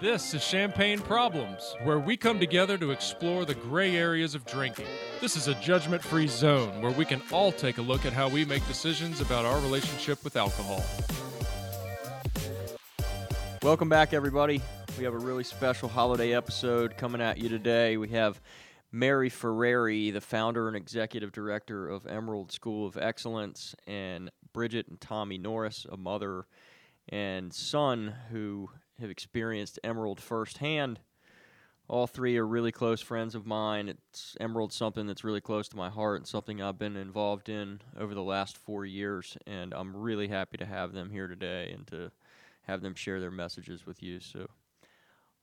This is Champagne Problems, where we come together to explore the gray areas of drinking. This is a judgment free zone where we can all take a look at how we make decisions about our relationship with alcohol. Welcome back, everybody. We have a really special holiday episode coming at you today. We have Mary Ferrari, the founder and executive director of Emerald School of Excellence, and Bridget and Tommy Norris, a mother and son who have experienced Emerald firsthand. All three are really close friends of mine. It's Emerald something that's really close to my heart and something I've been involved in over the last four years, and I'm really happy to have them here today and to have them share their messages with you. So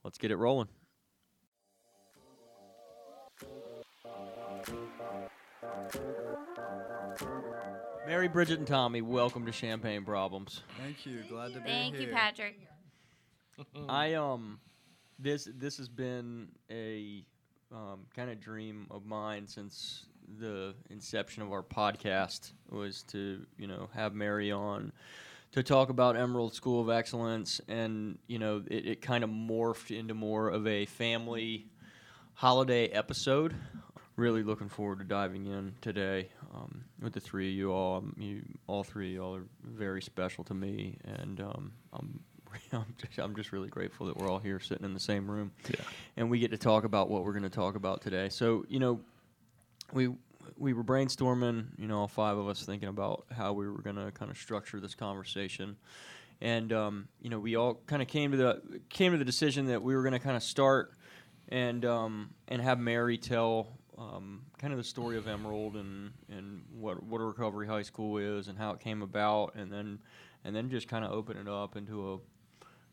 let's get it rolling. Mary, Bridget, and Tommy, welcome to Champagne Problems. Thank you. Glad to be here. Thank here. you, Patrick. I um, this this has been a um, kind of dream of mine since the inception of our podcast was to you know have Mary on to talk about Emerald School of Excellence, and you know it, it kind of morphed into more of a family holiday episode. Really looking forward to diving in today um, with the three of you all. Um, you, all three of y'all are very special to me, and um, I'm I'm just, I'm just really grateful that we're all here sitting in the same room, Yeah. and we get to talk about what we're going to talk about today. So you know, we we were brainstorming, you know, all five of us thinking about how we were going to kind of structure this conversation, and um, you know, we all kind of came to the came to the decision that we were going to kind of start and um, and have Mary tell um, kind of the story of Emerald and and what what a recovery high school is and how it came about, and then and then just kind of open it up into a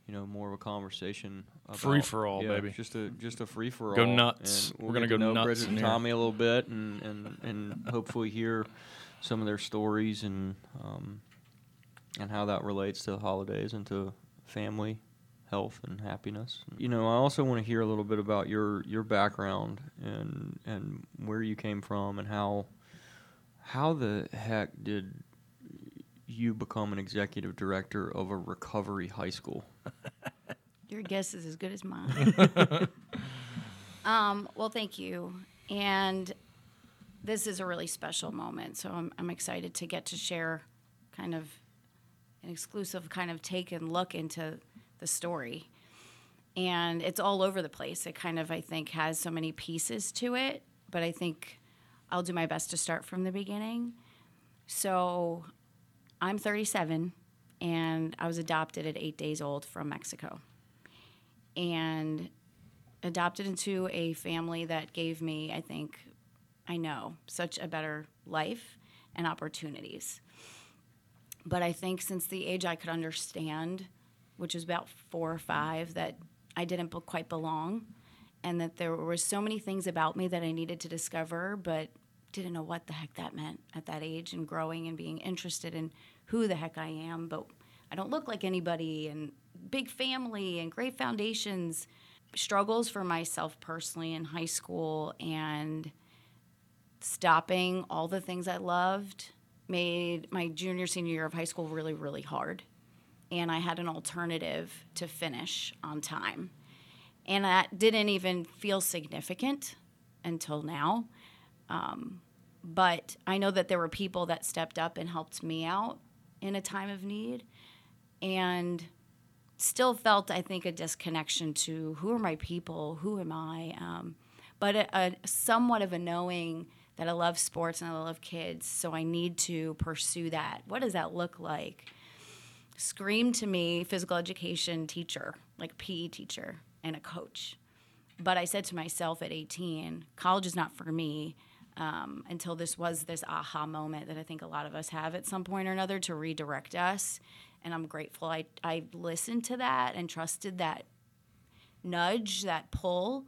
you know more of a conversation. About, Free-for-all, yeah, baby. Just a just a free for all. Go nuts. And we'll We're gonna go nuts Bridget and. Tommy a little bit, and and and hopefully hear some of their stories and um, and how that relates to the holidays and to family health and happiness. You know, I also want to hear a little bit about your your background and and where you came from and how how the heck did you become an executive director of a recovery high school? Your guess is as good as mine. um, well, thank you. And this is a really special moment. So I'm, I'm excited to get to share kind of an exclusive kind of take and look into the story. And it's all over the place. It kind of, I think, has so many pieces to it. But I think I'll do my best to start from the beginning. So I'm 37 and I was adopted at eight days old from Mexico. And adopted into a family that gave me, I think, I know, such a better life and opportunities. But I think since the age I could understand, which was about four or five, that I didn't quite belong and that there were so many things about me that I needed to discover, but didn't know what the heck that meant at that age and growing and being interested in who the heck I am, but I don't look like anybody and big family and great foundations. Struggles for myself personally in high school and stopping all the things I loved made my junior senior year of high school really really hard and I had an alternative to finish on time. And that didn't even feel significant until now. Um, but I know that there were people that stepped up and helped me out in a time of need and still felt, I think, a disconnection to who are my people, who am I, um, but a, a somewhat of a knowing that I love sports and I love kids, so I need to pursue that. What does that look like? Screamed to me physical education teacher, like PE teacher and a coach. But I said to myself at 18, college is not for me um, until this was this aha moment that I think a lot of us have at some point or another to redirect us. And I'm grateful I, I listened to that and trusted that nudge, that pull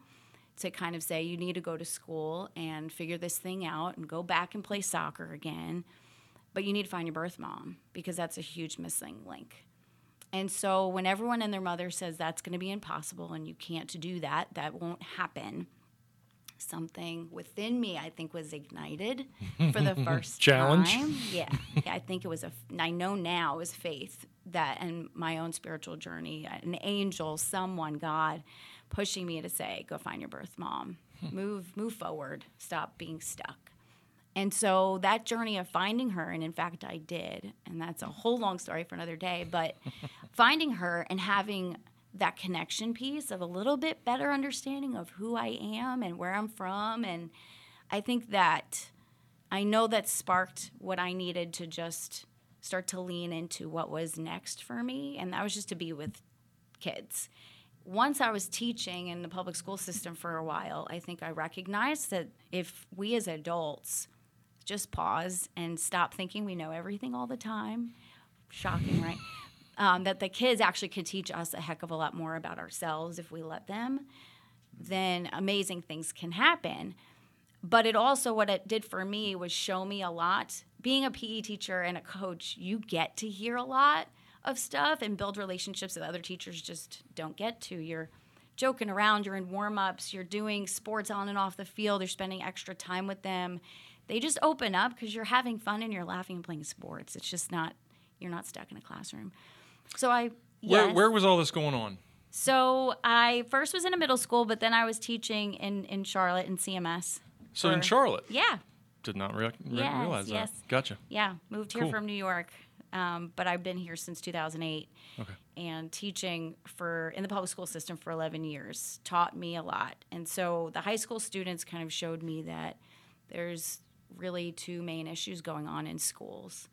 to kind of say, you need to go to school and figure this thing out and go back and play soccer again but you need to find your birth mom because that's a huge missing link. And so when everyone and their mother says that's going to be impossible and you can't do that, that won't happen, something within me I think was ignited for the first Challenge. time. Yeah, I think it was a. I know now it was faith that and my own spiritual journey, an angel, someone, God, pushing me to say, "Go find your birth mom, hmm. move, move forward, stop being stuck." And so that journey of finding her, and in fact, I did, and that's a whole long story for another day, but finding her and having that connection piece of a little bit better understanding of who I am and where I'm from. And I think that I know that sparked what I needed to just start to lean into what was next for me. And that was just to be with kids. Once I was teaching in the public school system for a while, I think I recognized that if we as adults just pause and stop thinking we know everything all the time, shocking, right? Um, that the kids actually could teach us a heck of a lot more about ourselves if we let them, then amazing things can happen. But it also, what it did for me was show me a lot. Being a PE teacher and a coach, you get to hear a lot of stuff and build relationships that other teachers just don't get to. You're joking around, you're in warm ups, you're doing sports on and off the field, you're spending extra time with them. They just open up because you're having fun and you're laughing and playing sports. It's just not, you're not stuck in a classroom. So I, Where, yes. where was all this going on? So I first was in a middle school, but then I was teaching in, in Charlotte in CMS. So in Charlotte. Yeah, Did not re- re- Yes, realize yes. that. Gotcha. yeah. Moved here Cool. from New York, um, but I've been here since 2008. Okay. And teaching for in the public school system for 11 years taught me a lot. And so the high school students kind of showed me that there's really two main issues going on in schools.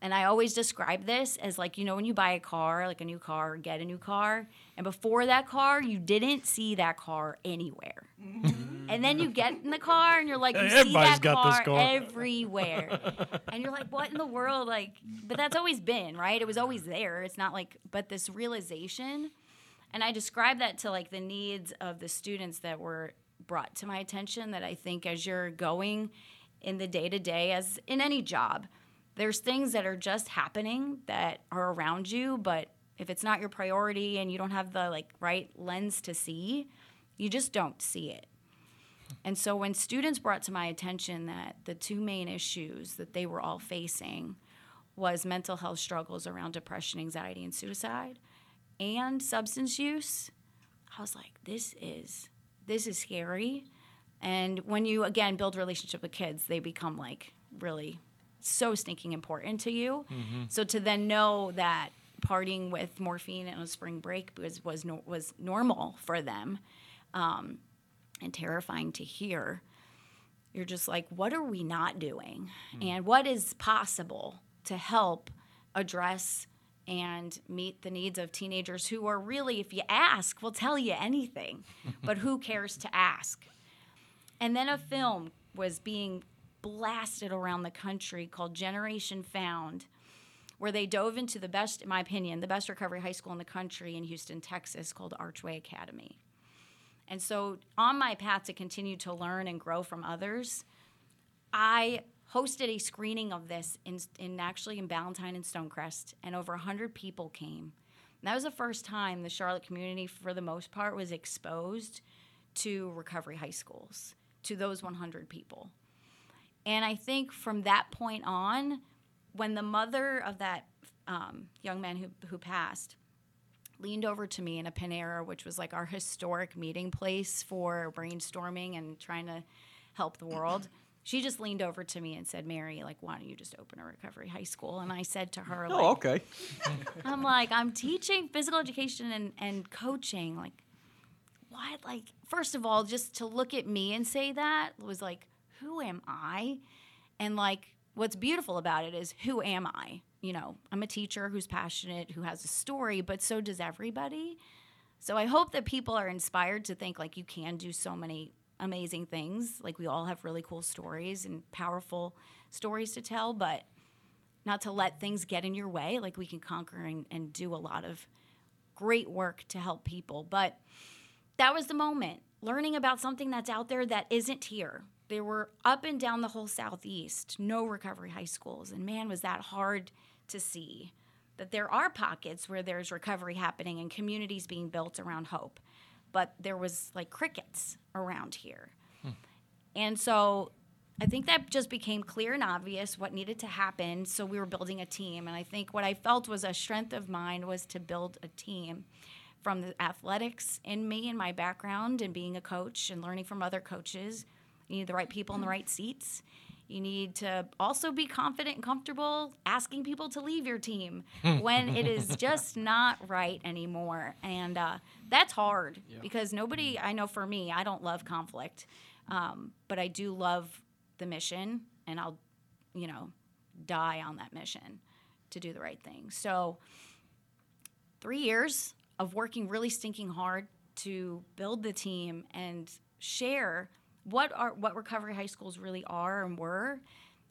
And I always describe this as like, you know, when you buy a car, like a new car, get a new car, and before that car, you didn't see that car anywhere. Mm-hmm. and then you get in the car and you're like, you Hey, see that got this car, car. everywhere. and you're like, what in the world? Like, but that's always been, right? It was always there. It's not like, but this realization, and I describe that to like the needs of the students that were brought to my attention that I think as you're going in the day to day, as in any job, there's things that are just happening that are around you, but if it's not your priority and you don't have the like right lens to see, you just don't see it. And so when students brought to my attention that the two main issues that they were all facing was mental health struggles around depression, anxiety, and suicide and substance use, I was like, this is this is scary. And when you again build relationship with kids, they become like really so stinking important to you. So to then know that partying with morphine on a spring break was was no, was normal for them, um, and terrifying to hear. You're just like, what are we not doing, and what is possible to help address and meet the needs of teenagers who are really, if you ask, will tell you anything, but who cares to ask? And then a film was being blasted around the country called Generation Found, where they dove into the best, in my opinion, the best recovery high school in the country in Houston, Texas, called Archway Academy. And so, on my path to continue to learn and grow from others, I hosted a screening of this in, in actually in Ballantyne and Stonecrest, and over 100 people came. And that was the first time the Charlotte community, for the most part, was exposed to recovery high schools, to those 100 people. And I think from that point on, when the mother of that um, young man who, who passed leaned over to me in a Panera, which was like our historic meeting place for brainstorming and trying to help the world. She just leaned over to me and said, Mary, like, why don't you just open a recovery high school? And I said to her, like, Oh, okay. I'm like, I'm teaching physical education and, and coaching. Like, what? Like, first of all, just to look at me and say that was like, who am I? And like, what's beautiful about it is, who am I? You know, I'm a teacher who's passionate, who has a story, but so does everybody. So I hope that people are inspired to think like you can do so many amazing things. Like we all have really cool stories and powerful stories to tell, but not to let things get in your way. Like we can conquer and, and do a lot of great work to help people. But that was the moment. Learning about something that's out there that isn't here. There were up and down the whole Southeast, no recovery high schools. And man, was that hard to see that there are pockets where there's recovery happening and communities being built around hope. But there was like crickets around here. Hmm. And so I think that just became clear and obvious what needed to happen. So we were building a team. And I think what I felt was a strength of mine was to build a team from the athletics in me and my background and being a coach and learning from other coaches. You need the right people in the right seats. You need to also be confident and comfortable asking people to leave your team when it is just not right anymore. And uh, that's hard because nobody, I know for me, I don't love conflict, um, but I do love the mission and I'll, you know, die on that mission to do the right thing. So, three years of working really stinking hard to build the team and share what are what recovery high schools really are and were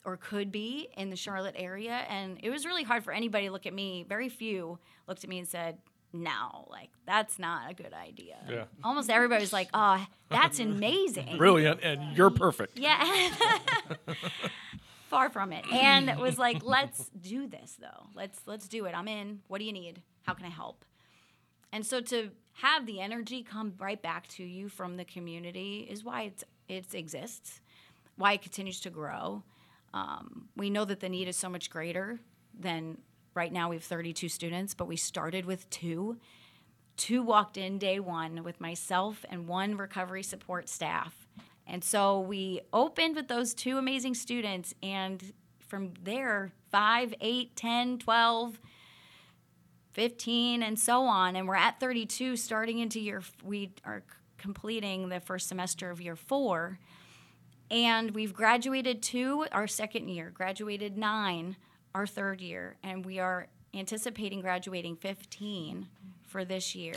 or could be in the Charlotte area and it was really hard for anybody to look at me very few looked at me and said no like that's not a good idea Yeah. almost everybody was like oh that's amazing Brilliant, and you're perfect. yeah. Far from it. And it was like, let's do this though. Let's let's do it. I'm in. What do you need? How can I help? And so to have the energy come right back to you from the community is why it's it exists, why it continues to grow. Um, we know that the need is so much greater than right now. We have 32 students, but we started with two. Two walked in day one with myself and one recovery support staff. And so we opened with those two amazing students, and from there, 5, 8, 10, 12, 15, and so on. And we're at 32 starting into year, we are completing the first semester of year four. And we've graduated two our second year, graduated nine our third year, and we are anticipating graduating 15 for this year.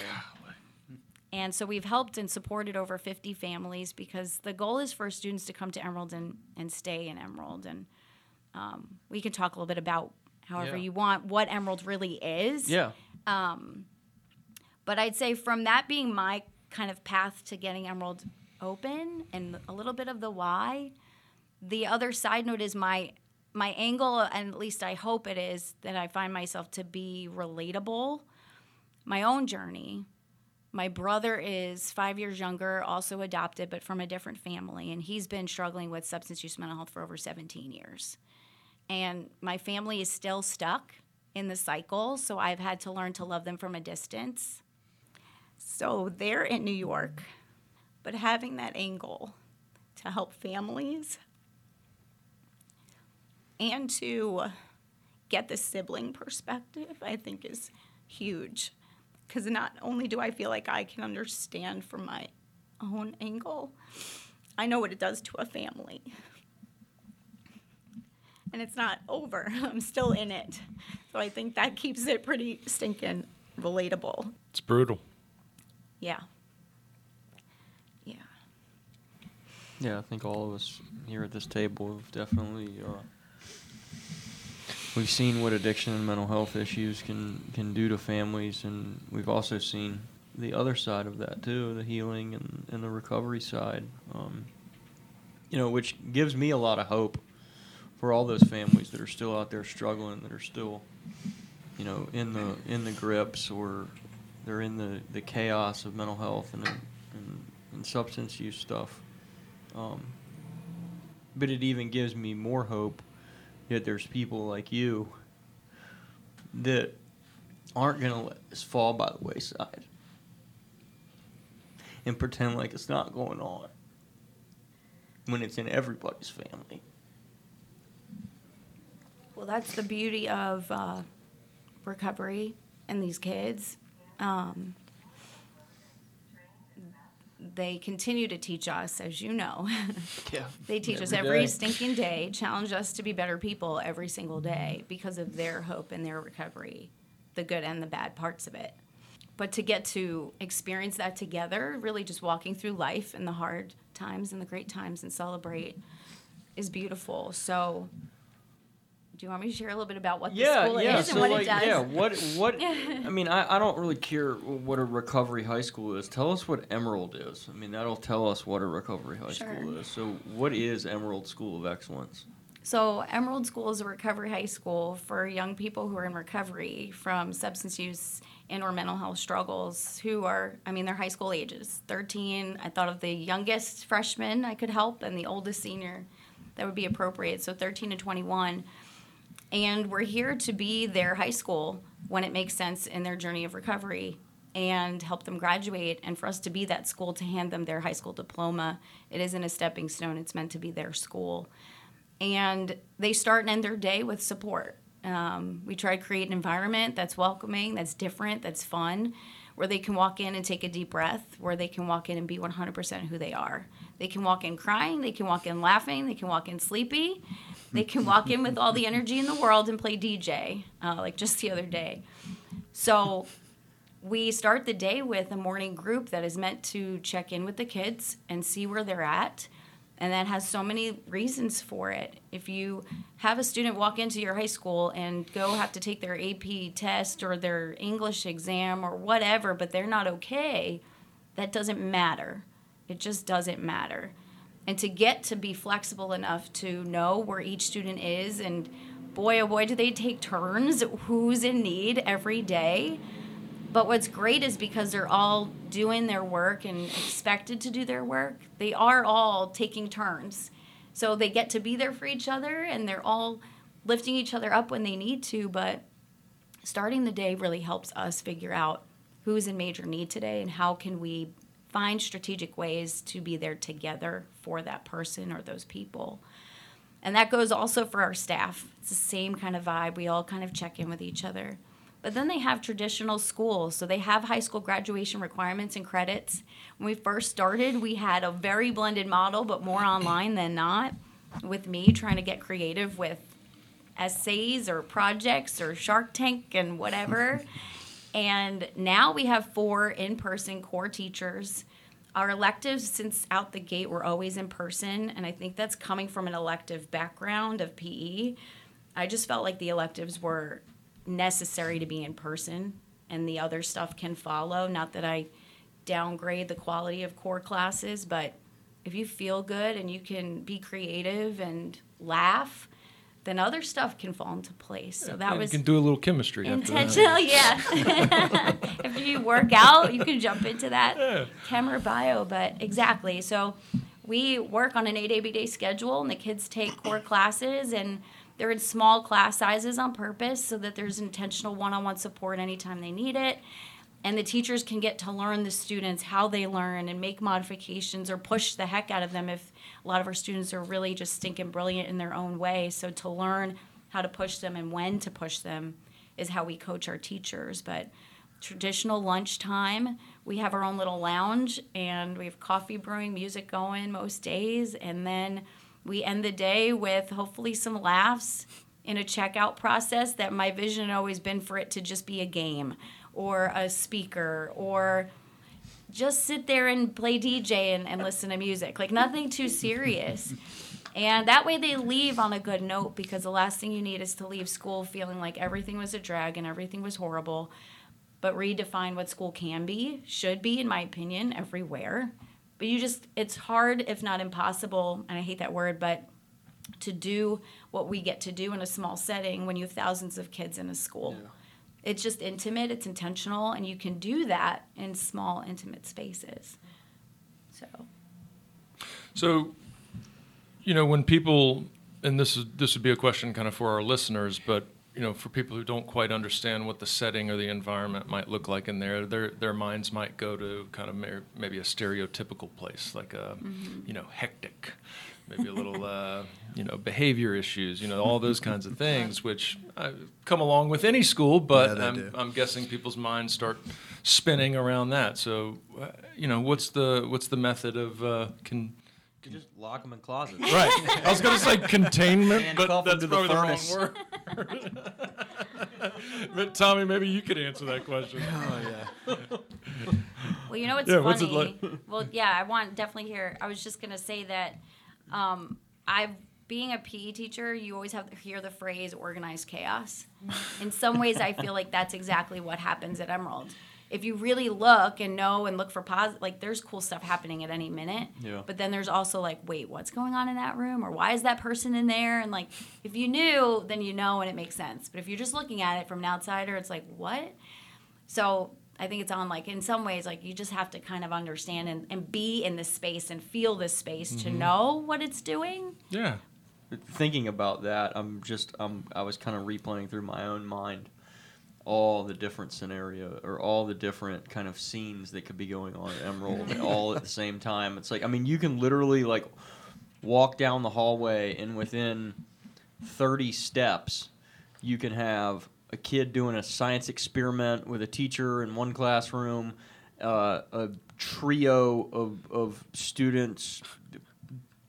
And so we've helped and supported over 50 families because the goal is for students to come to Emerald and, and stay in Emerald. And um, we can talk a little bit about however Yeah. you want what Emerald really is. Yeah. Um, but I'd say from that being my kind of path to getting Emerald open and a little bit of the why, the other side note is my my angle, and at least I hope it is, that I find myself to be relatable. My own journey. My brother is five years younger, also adopted, but from a different family, and he's been struggling with substance use mental health for over 17 years. And my family is still stuck in the cycle, so I've had to learn to love them from a distance. So they're in New York, but having that angle to help families and to get the sibling perspective, I think is huge. Because not only do I feel like I can understand from my own angle, I know what it does to a family. And it's not over, I'm still in it. So I think that keeps it pretty stinking relatable. It's brutal. Yeah. Yeah. Yeah, I think all of us here at this table have definitely uh, we've seen what addiction and mental health issues can can do to families, and we've also seen the other side of that too, the healing and, and the recovery side. Um, you know, which gives me a lot of hope for all those families that are still out there struggling, that are still, you know, in the in the grips or they're in the, the chaos of mental health and, and, and substance use stuff. Um, but it even gives me more hope that there's people like you that aren't going to let this fall by the wayside and pretend like it's not going on when it's in everybody's family. Well, that's the beauty of uh, recovery and these kids. Um, they continue to teach us, as you know. Yeah. they teach us Every every day. stinking day, challenge us to be better people every single day because of their hope and their recovery, the good and the bad parts of it. But to get to experience that together, really just walking through life and the hard times and the great times and celebrate is beautiful. So, do you want me to share a little bit about what the yeah, school yeah. is and what like, it does? yeah, what what? I mean, I, I don't really care what a recovery high school is. Tell us what Emerald is. I mean, that'll tell us what a recovery high Sure. school is. So, what is Emerald School of Excellence? So, Emerald School is a recovery high school for young people who are in recovery from substance use and or mental health struggles who are, I mean, they're high school ages. 13, I thought of the youngest freshman I could help and the oldest senior that would be appropriate. So, 13 to 21. And we're here to be their high school when it makes sense in their journey of recovery and help them graduate and for us to be that school to hand them their high school diploma. It isn't a stepping stone, it's meant to be their school and they start and end their day with support. Um, we try to create an environment that's welcoming, that's different, that's fun, where they can walk in and take a deep breath, where they can walk in and be 100% who they are. They can walk in crying, they can walk in laughing, they can walk in sleepy, they can walk in with all the energy in the world and play DJ, uh, like just the other day. So we start the day with a morning group that is meant to check in with the kids and see where they're at and that has so many reasons for it. If you have a student walk into your high school and go have to take their AP test or their English exam or whatever, but they're not okay, that doesn't matter. It just doesn't matter. And to get to be flexible enough to know where each student is, and boy, oh boy, do they take turns, who's in need every day but what's great is because they're all doing their work and expected to do their work, they are all taking turns. So they get to be there for each other and they're all lifting each other up when they need to. But starting the day really helps us figure out who's in major need today and how can we find strategic ways to be there together for that person or those people. And that goes also for our staff. It's the same kind of vibe. We all kind of check in with each other. But then they have traditional schools. So they have high school graduation requirements and credits. When we first started, we had a very blended model, but more online than not, with me trying to get creative with essays or projects or Shark Tank and whatever. and now we have four in person core teachers. Our electives, since out the gate, were always in person. And I think that's coming from an elective background of PE. I just felt like the electives were necessary to be in person and the other stuff can follow. Not that I downgrade the quality of core classes, but if you feel good and you can be creative and laugh, then other stuff can fall into place. So that was you can do a little chemistry. Intentional, yeah. if you work out, you can jump into that Yeah. chem or bio. But exactly. So we work on an eight A B day schedule, and the kids take core classes and they're in small class sizes on purpose so that there's intentional one on one support anytime they need it. And the teachers can get to learn the students how they learn and make modifications or push the heck out of them if a lot of our students are really just stinking brilliant in their own way. So to learn how to push them and when to push them is how we coach our teachers. But traditional lunchtime, we have our own little lounge and we have coffee brewing, music going most days, and then we end the day with hopefully some laughs in a checkout process that my vision had always been for it to just be a game or a speaker or just sit there and play DJ and, and listen to music. Like nothing too serious. And that way they leave on a good note because the last thing you need is to leave school feeling like everything was a drag and everything was horrible. But redefine what school can be, should be, in my opinion, everywhere but you just it's hard if not impossible and i hate that word but to do what we get to do in a small setting when you have thousands of kids in a school yeah. It's just intimate it's intentional and you can do that in small intimate spaces so so you know when people and this is this would be a question kind of for our listeners but you know, for people who don't quite understand what the setting or the environment might look like in there, their their minds might go to kind of maybe a stereotypical place, like a, mm-hmm. you know, hectic, maybe a little, uh, you know, behavior issues, you know, all those kinds of things, which uh, come along with any school. But yeah, I'm, I'm guessing people's minds start spinning around that. So, uh, you know, what's the what's the method of uh, can you just lock them in closets. Right. I was going to say containment, And but that's to the probably the, wrong word. but Tommy, maybe you could answer that question. Oh yeah. Well, you know what's Yeah, funny? what's it like? well, yeah, I want definitely hear. I was just gonna say that um, I've being a PE teacher, you always have to hear the phrase organized chaos. In some ways, I feel like that's exactly what happens at Emerald. if you really look and know and look for positive, like there's cool stuff happening at any minute. Yeah. But then there's also like, wait, what's going on in that room, or why is that person in there? And like, if you knew, then you know, and it makes sense. But if you're just looking at it from an outsider, it's like, what? So I think it's on like in some ways like you just have to kind of understand and, and be in this space and feel this space to know what it's doing. Yeah. Thinking about that, I'm just um, I was kind of replaying through my own mind all the different scenario or all the different kind of scenes that could be going on at Emerald all at the same time. It's like I mean you can literally like walk down the hallway and within 30 steps you can have a kid doing a science experiment with a teacher in one classroom, uh, a trio of, of students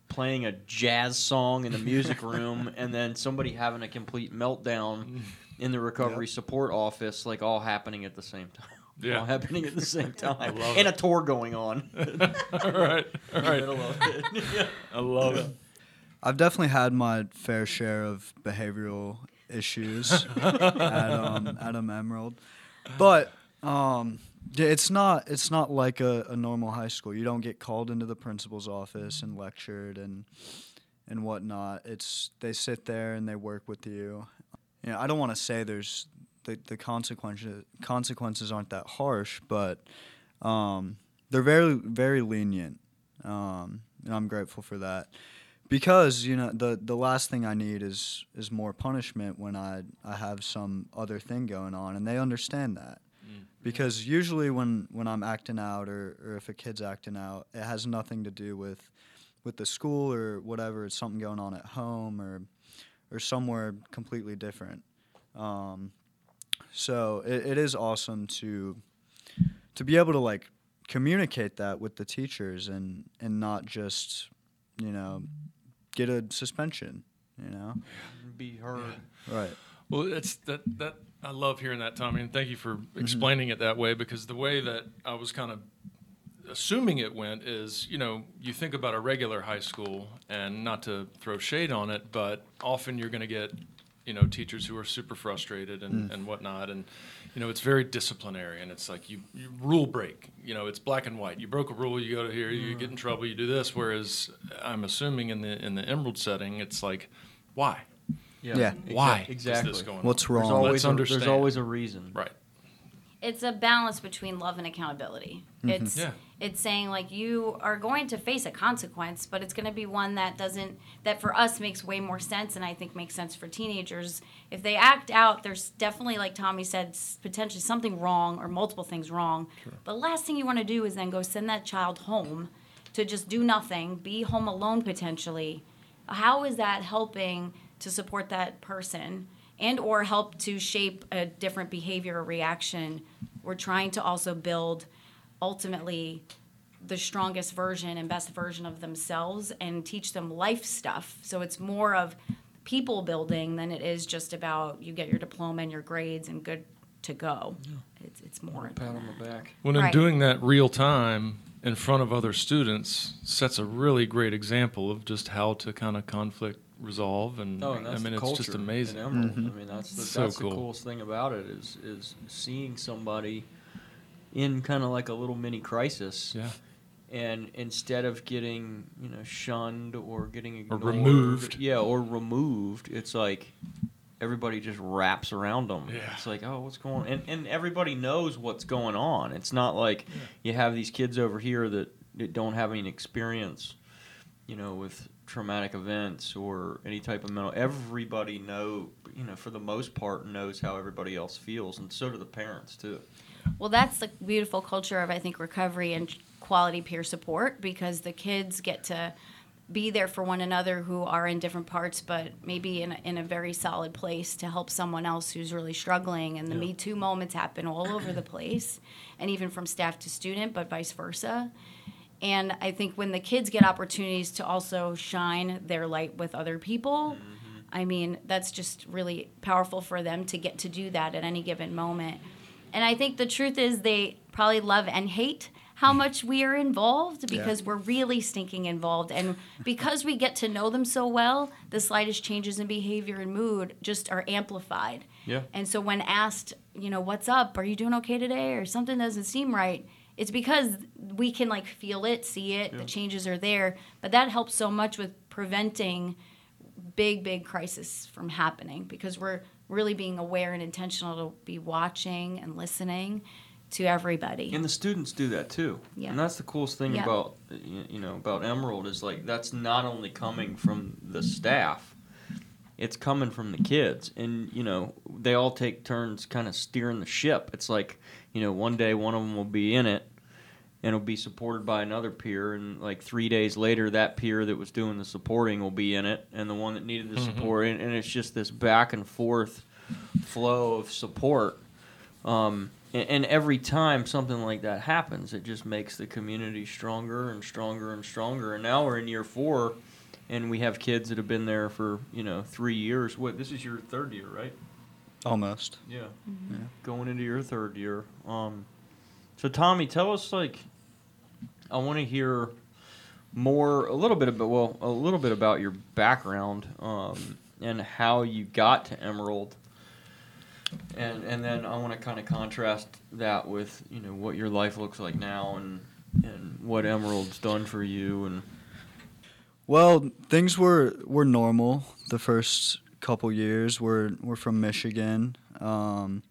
playing a jazz song in the music room, and then somebody having a complete meltdown in the recovery support office, like all happening at the same time. Yeah. All happening at the same time. love and a tour going on. all right. All in the of it. Yeah. I love it. I've definitely had my fair share of behavioral issues at um, at um, Emerald, but um, it's not it's not like a, a normal high school. You don't get called into the principal's office and lectured and and whatnot. It's they sit there and they work with you. You know, I don't want to say there's the, the consequences consequences aren't that harsh, but um, they're very very lenient, um, and I'm grateful for that because you know the the last thing I need is is more punishment when I I have some other thing going on, and they understand that. Because usually when, when I'm acting out or, or if a kid's acting out, it has nothing to do with with the school or whatever. It's something going on at home or or somewhere completely different. Um, so it, it is awesome to to be able to like communicate that with the teachers and and not just you know get a suspension. You know, Be heard. right? Well, that's that that I love hearing that, Tommy, and thank you for mm-hmm. explaining it that way because the way that I was kind of assuming it went is, you know, you think about a regular high school, and not to throw shade on it, but often you're going to get, you know, teachers who are super frustrated and, mm. and whatnot, and you know, it's very disciplinary, and it's like you, you rule break. You know, it's black and white. You broke a rule, you go to here, you mm. get in trouble, you do this. Whereas I'm assuming in the in the Emerald setting, it's like, why? Yeah. exa- Why Exactly. is this going What's wrong? There's always, Let's a, there's always a reason. Right. It's a balance between love and accountability. Mm-hmm. It's Yeah. It's saying like you are going to face a consequence, but it's going to be one that doesn't that for us makes way more sense, and I think makes sense for teenagers. If they act out, there's definitely like Tommy said, potentially something wrong or multiple things wrong. The last thing you want to do is then go send that child home to just do nothing, be home alone potentially. How is that helping to support that person? and or help to shape a different behavior or reaction we're trying to also build ultimately the strongest version and best version of themselves and teach them life stuff so it's more of people building than it is just about you get your diploma and your grades and good to go it's, it's more Pat than on that. the back. When in Right. doing that real time in front of other students sets a really great example of just how to kind of conflict resolve and Oh, and that's I mean it's just amazing. In Emerald. Mm-hmm. I mean, that's the, So that's cool. the coolest thing about it is is seeing somebody in kind of like a little mini crisis. Yeah. And instead of getting you know shunned or getting Or removed. yeah, or removed, it's like everybody just wraps around them. Yeah. It's like, oh, what's going on? And, and everybody knows what's going on. It's not like you have these kids over here that, that don't have any experience, you know, with traumatic events or any type of mental. Everybody know, you know, for the most part, knows how everybody else feels, and so do the parents too. Well, that's the beautiful culture of I think recovery and quality peer support because the kids get to be there for one another who are in different parts, but maybe in a, in a very solid place to help someone else who's really struggling. And the Me Too moments happen all over the place, and even from staff to student, but vice versa. And I think when the kids get opportunities to also shine their light with other people, mm-hmm. I mean, that's just really powerful for them to get to do that at any given moment. And I think the truth is they probably love and hate how much we are involved because we're really stinking involved. And because we get to know them so well, the slightest changes in behavior and mood just are amplified. Yeah. And so when asked you know, what's up? Are you doing okay today? Or something doesn't seem right. It's because we can like feel it, see it, the changes are there. But that helps so much with preventing big, big crisis from happening because we're really being aware and intentional to be watching and listening to everybody. And the students do that too. Yeah. And that's the coolest thing Yeah. about you know about Emerald is like that's not only coming from the staff, it's coming from the kids, and you know they all take turns kind of steering the ship. It's like you know one day one of them will be in it, and it'll be supported by another peer, and like three days later that peer that was doing the supporting will be in it, and the one that needed the support, and, and it's just this back and forth flow of support. Um, and, and every time something like that happens, it just makes the community stronger and stronger and stronger. And now we're in year four, and we have kids that have been there for you know three years. What this is your third year, right? Almost. Yeah. Yeah. Going into your third year. Um, so Tommy, tell us like, I want to hear more, a little bit about well, a little bit about your background um, and how you got to Emerald. And and then I want to kind of contrast that with you know what your life looks like now and and what Emerald's done for you and Well, things were were normal the first couple years. We're we're from Michigan, um,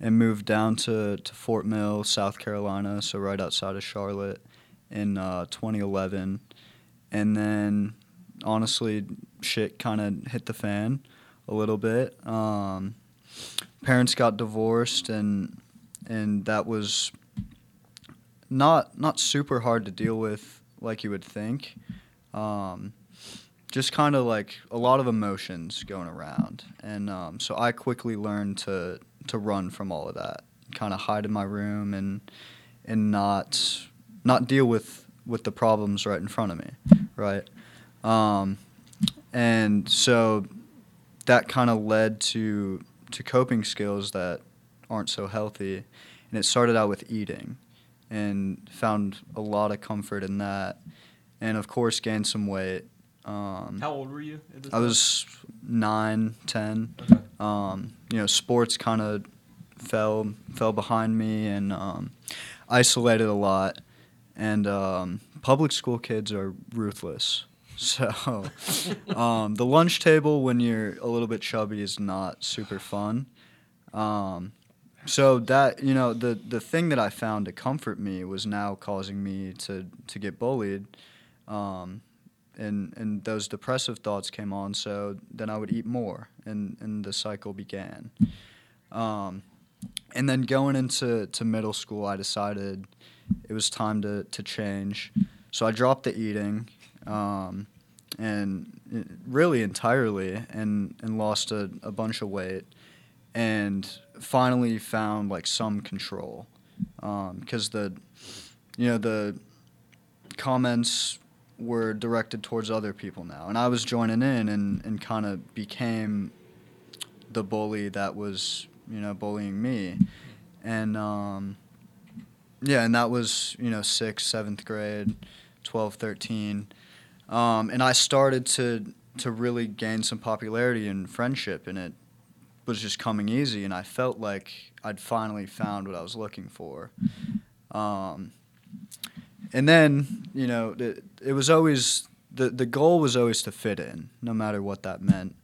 and moved down to, to Fort Mill, South Carolina, so right outside of Charlotte, in uh, 2011, and then honestly, shit kind of hit the fan a little bit. Um, parents got divorced, and and that was not not super hard to deal with like you would think. Um, just kind of like a lot of emotions going around. And um, so i quickly learned to to run from all of that. Kind of hide in my room and and not not deal with with the problems right in front of me right? Um, and so that kind of led to to coping skills that aren't so healthy. And it started out with eating and found a lot of comfort in that. And of course gained some weight. Um, how old were you? I was nine ten. Okay. um, you know sports kind of fell fell behind me and um, isolated a lot and um, public school kids are ruthless so um, the lunch table when you're a little bit chubby is not super fun um, so that you know the the thing that I found to comfort me was now causing me to to get bullied, um, and and those depressive thoughts came on. So then I would eat more, and and the cycle began. Um, and then going into to middle school, I decided it was time to to change. So I dropped the eating, um, and really entirely, and and lost a, a bunch of weight and finally found like some control because the you know the comments were directed towards other people now and i was joining in and, and kind of became the bully that was you know bullying me and um, yeah and that was you know sixth seventh grade 12 13 um, and i started to to really gain some popularity and friendship and it was just coming easy, and I felt like I'd finally found what I was looking for. Um, and then, you know, it, it was always the the goal was always to fit in, no matter what that meant.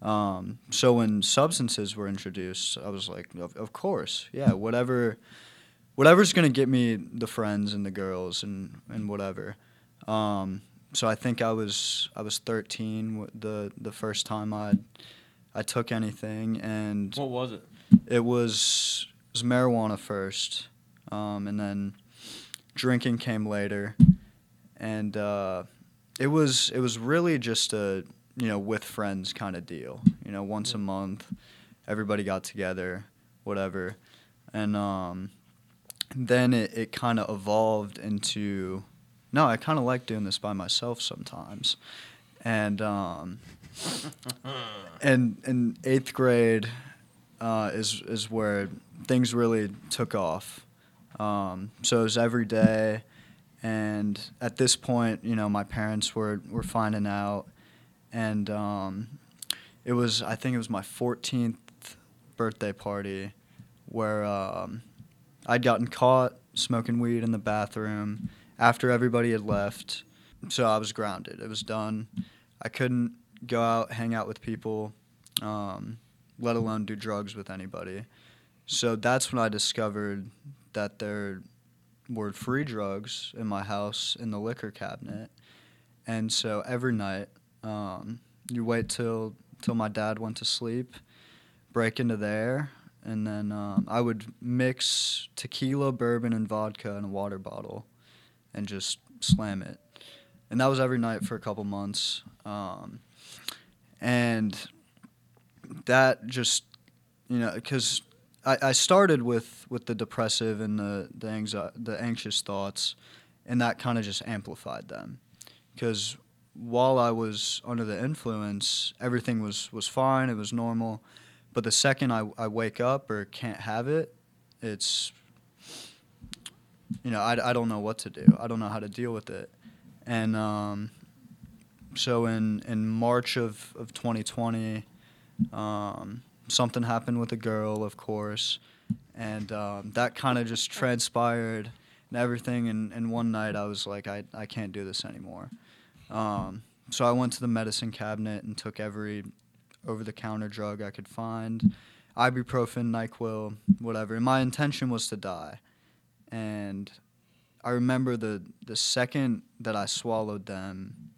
Um, so when substances were introduced, I was like, of, of course, yeah, whatever, whatever's gonna get me the friends and the girls and and whatever. Um, so I think I was I was 13 the the first time I I took anything, and What was it? it was it was marijuana first, um, and then drinking came later, and uh, it was it was really just a you know with friends kind of deal. You know, once a month, everybody got together, whatever, and um, then it, it kind of evolved into no, I kind of like doing this by myself sometimes, and um, and in eighth grade uh, is is where things really took off. Um, so it was every day, and at this point, you know, my parents were were finding out, and um, it was I think it was my 14th birthday party where um, I'd gotten caught smoking weed in the bathroom after everybody had left. So I was grounded. It was done. I couldn't go out, hang out with people, um, let alone do drugs with anybody. So that's when I discovered that there were free drugs in my house in the liquor cabinet. And so every night, um, you wait till till my dad went to sleep, break into there, and then um, I would mix tequila, bourbon, and vodka in a water bottle, and just slam it. And that was every night for a couple months, um, and that just you know because I, I started with with the depressive and the the anxi- the anxious thoughts, and that kind of just amplified them, because while I was under the influence, everything was was fine. It was normal, but the second I, I wake up or can't have it, it's you know I, I don't know what to do. I don't know how to deal with it, and um, so in in March of of 2020. Um, something happened with a girl, of course, and um, that kind of just transpired and everything. And, and one night I was like, I, I can't do this anymore. Um, so I went to the medicine cabinet and took every over the counter drug I could find ibuprofen, NyQuil, whatever. And my intention was to die. And I remember the, the second that I swallowed them,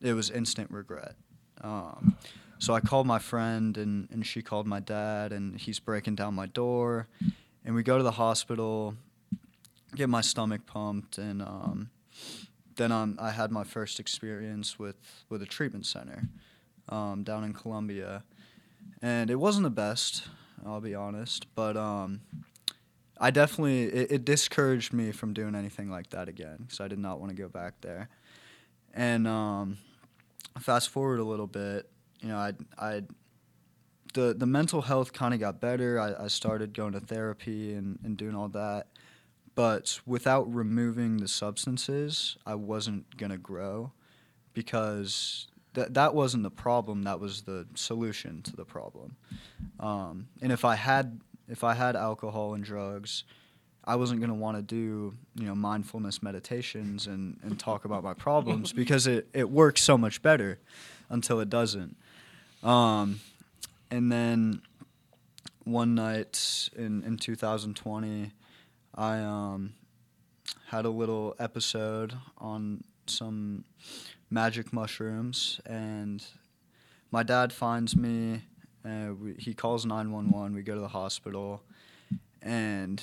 it was instant regret. Um, so I called my friend, and, and she called my dad, and he's breaking down my door. And we go to the hospital, get my stomach pumped, and um, then um, I had my first experience with, with a treatment center um, down in Columbia. And it wasn't the best, I'll be honest, but um, I definitely, it, it discouraged me from doing anything like that again because I did not want to go back there. And um, fast forward a little bit, you know, I I the the mental health kind of got better. I, I started going to therapy and, and doing all that. But without removing the substances, I wasn't gonna grow because that that wasn't the problem. That was the solution to the problem. Um, and if I had if I had alcohol and drugs, I wasn't gonna want to do you know mindfulness meditations and, and talk about my problems because it, it works so much better until it doesn't. Um, and then one night in, in 2020, I um, had a little episode on some magic mushrooms, and my dad finds me. Uh, we, he calls 911. We go to the hospital, and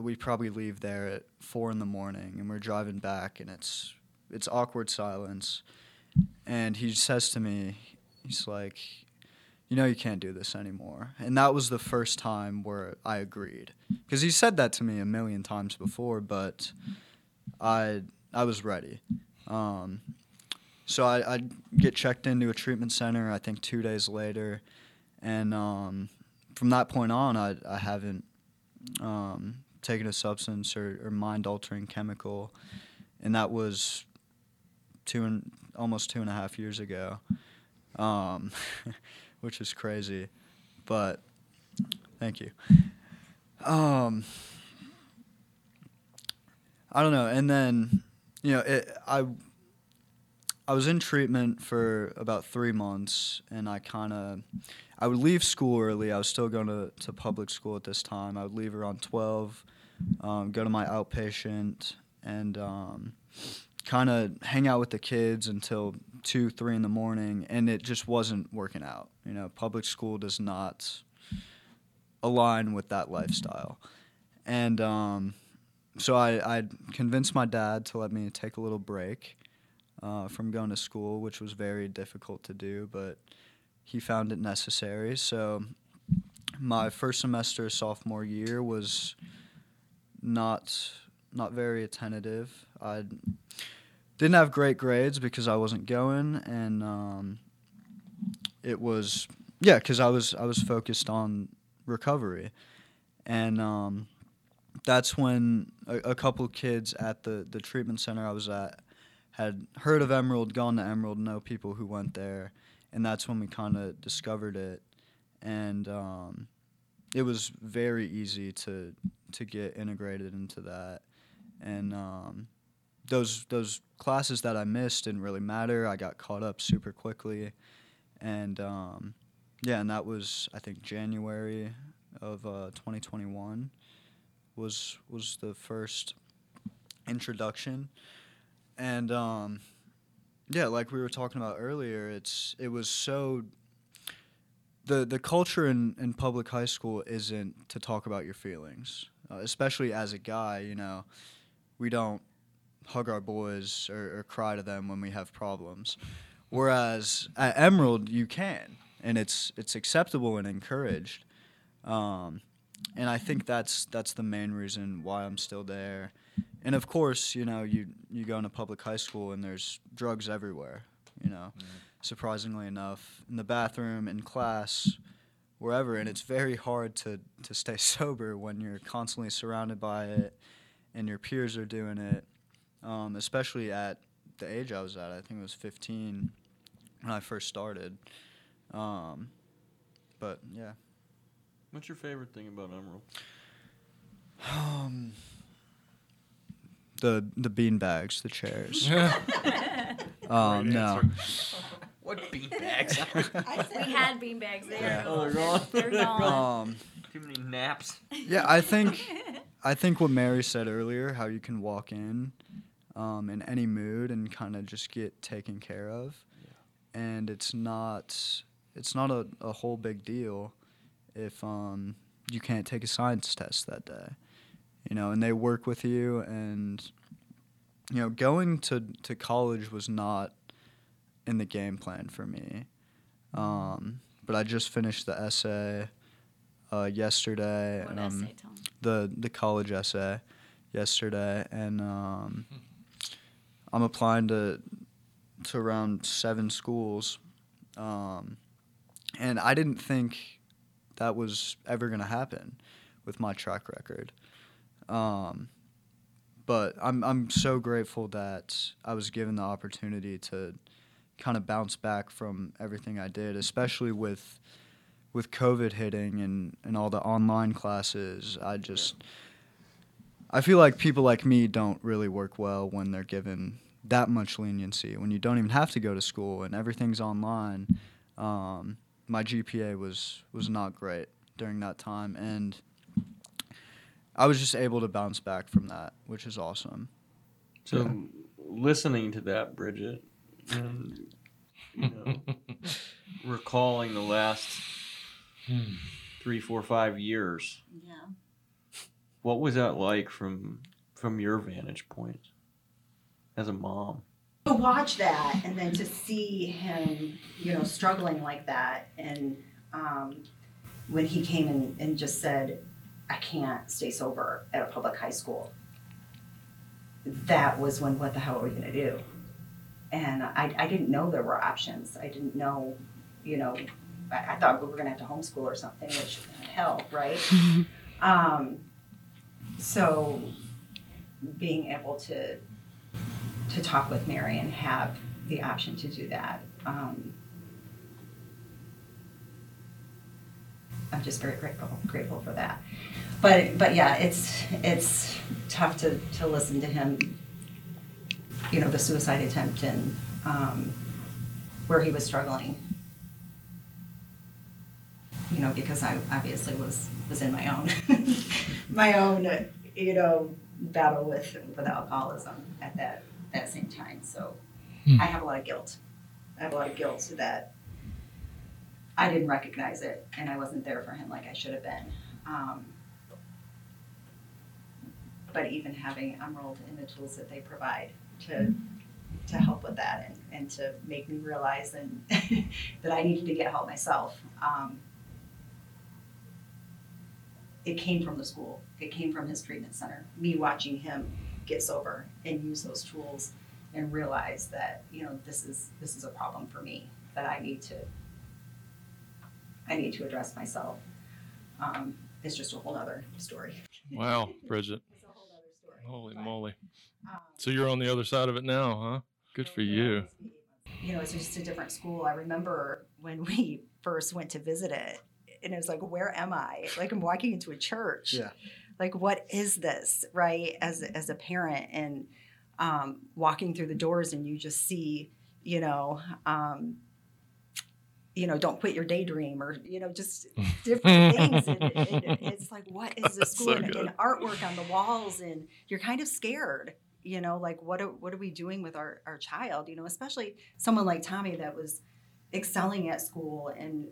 we probably leave there at four in the morning, and we're driving back, and it's it's awkward silence. And he says to me, he's like, you know, you can't do this anymore. And that was the first time where I agreed, because he said that to me a million times before, but I I was ready. Um, so I I get checked into a treatment center. I think two days later, and um, from that point on, I I haven't um, taken a substance or, or mind altering chemical, and that was two and almost two and a half years ago um, which is crazy. But thank you. Um, I don't know. And then, you know, it, I I was in treatment for about three months, and I kind of I would leave school early. I was still going to, to public school at this time. I would leave around twelve, um, go to my outpatient, and um, kind of hang out with the kids until two, three in the morning, and it just wasn't working out. You know, public school does not align with that lifestyle, and um, so I I convinced my dad to let me take a little break uh, from going to school, which was very difficult to do, but he found it necessary. So my first semester sophomore year was not not very attentive. I didn't have great grades because I wasn't going, and um, it was yeah because I was I was focused on recovery, and um, that's when a, a couple kids at the the treatment center I was at had heard of Emerald, gone to Emerald, know people who went there, and that's when we kind of discovered it, and um, it was very easy to to get integrated into that, and um, those those classes that I missed didn't really matter. I got caught up super quickly, and um, yeah, and that was I think January of uh, 2021 was was the first introduction, and um, yeah, like we were talking about earlier, it's it was so. The, the culture in, in public high school isn't to talk about your feelings, uh, especially as a guy. You know, we don't hug our boys or, or cry to them when we have problems. Whereas at Emerald, you can, and it's it's acceptable and encouraged. Um, and I think that's that's the main reason why I'm still there. And of course, you know, you you go into public high school and there's drugs everywhere. You know, surprisingly enough, in the bathroom, in class, wherever, and it's very hard to to stay sober when you're constantly surrounded by it, and your peers are doing it. Um, especially at the age I was at, I think it was 15 when I first started. Um, but yeah. What's your favorite thing about Emerald? Um, the the bean bags, the chairs. um, no. What beanbags? We had beanbags there. Yeah. oh, they're gone. They're gone. Um, Too many naps. yeah, I think I think what Mary said earlier, how you can walk in um, in any mood and kind of just get taken care of, and it's not it's not a, a whole big deal if um, you can't take a science test that day, you know, and they work with you and you know going to to college was not in the game plan for me, um, but I just finished the essay uh, yesterday, What and I'm essay, Tom? the the college essay yesterday, and um, I'm applying to to around seven schools, um, and I didn't think that was ever going to happen with my track record. Um, but I'm I'm so grateful that I was given the opportunity to kind of bounce back from everything I did, especially with with COVID hitting and, and all the online classes. I just I feel like people like me don't really work well when they're given that much leniency when you don't even have to go to school and everything's online. Um, my GPA was was not great during that time, and I was just able to bounce back from that, which is awesome. So, listening to that, Bridget, and you know, recalling the last three, four, five years, Yeah. what was that like from from your vantage point as a mom? to watch that and then to see him, you know, struggling like that, and um, when he came in and just said, "I can't stay sober at a public high school," that was when, what the hell are we gonna do? And I, I didn't know there were options. I didn't know, you know, I, I thought we were gonna have to homeschool or something, which hell, right? um, so being able to to talk with Mary and have the option to do that. Um, I'm just very grateful grateful for that. But but yeah, it's it's tough to, to listen to him. You know, the suicide attempt and um, where he was struggling. You know, because I obviously was was in my own my own you know battle with with alcoholism at that that same time. So I have a lot of guilt. I have a lot of guilt that I didn't recognize it and I wasn't there for him like I should have been. Um, but even having Emerald and the tools that they provide to to help with that and, and to make me realize and that I needed to get help myself. Um, it came from the school. It came from his treatment center. Me watching him get sober and use those tools and realize that you know this is this is a problem for me that I need to I need to address myself. Um, it's just a whole other story. Wow, Bridget. It's a whole other story. Holy But, moly. um, So you're on the other side of it now, huh? Good for you. You know, it's just a different school. I remember when we first went to visit it, and it was like, where am I? Like I'm walking into a church. Yeah. Like what is this, right? As as a parent and um, walking through the doors and you just see, you know, um, you know, don't quit your daydream or, you know, just different things. And, and it's like, what is this school? so and, and artwork on the walls and you're kind of scared, you know, like what are, what are we doing with our, our child? You know, especially someone like Tommy that was excelling at school and,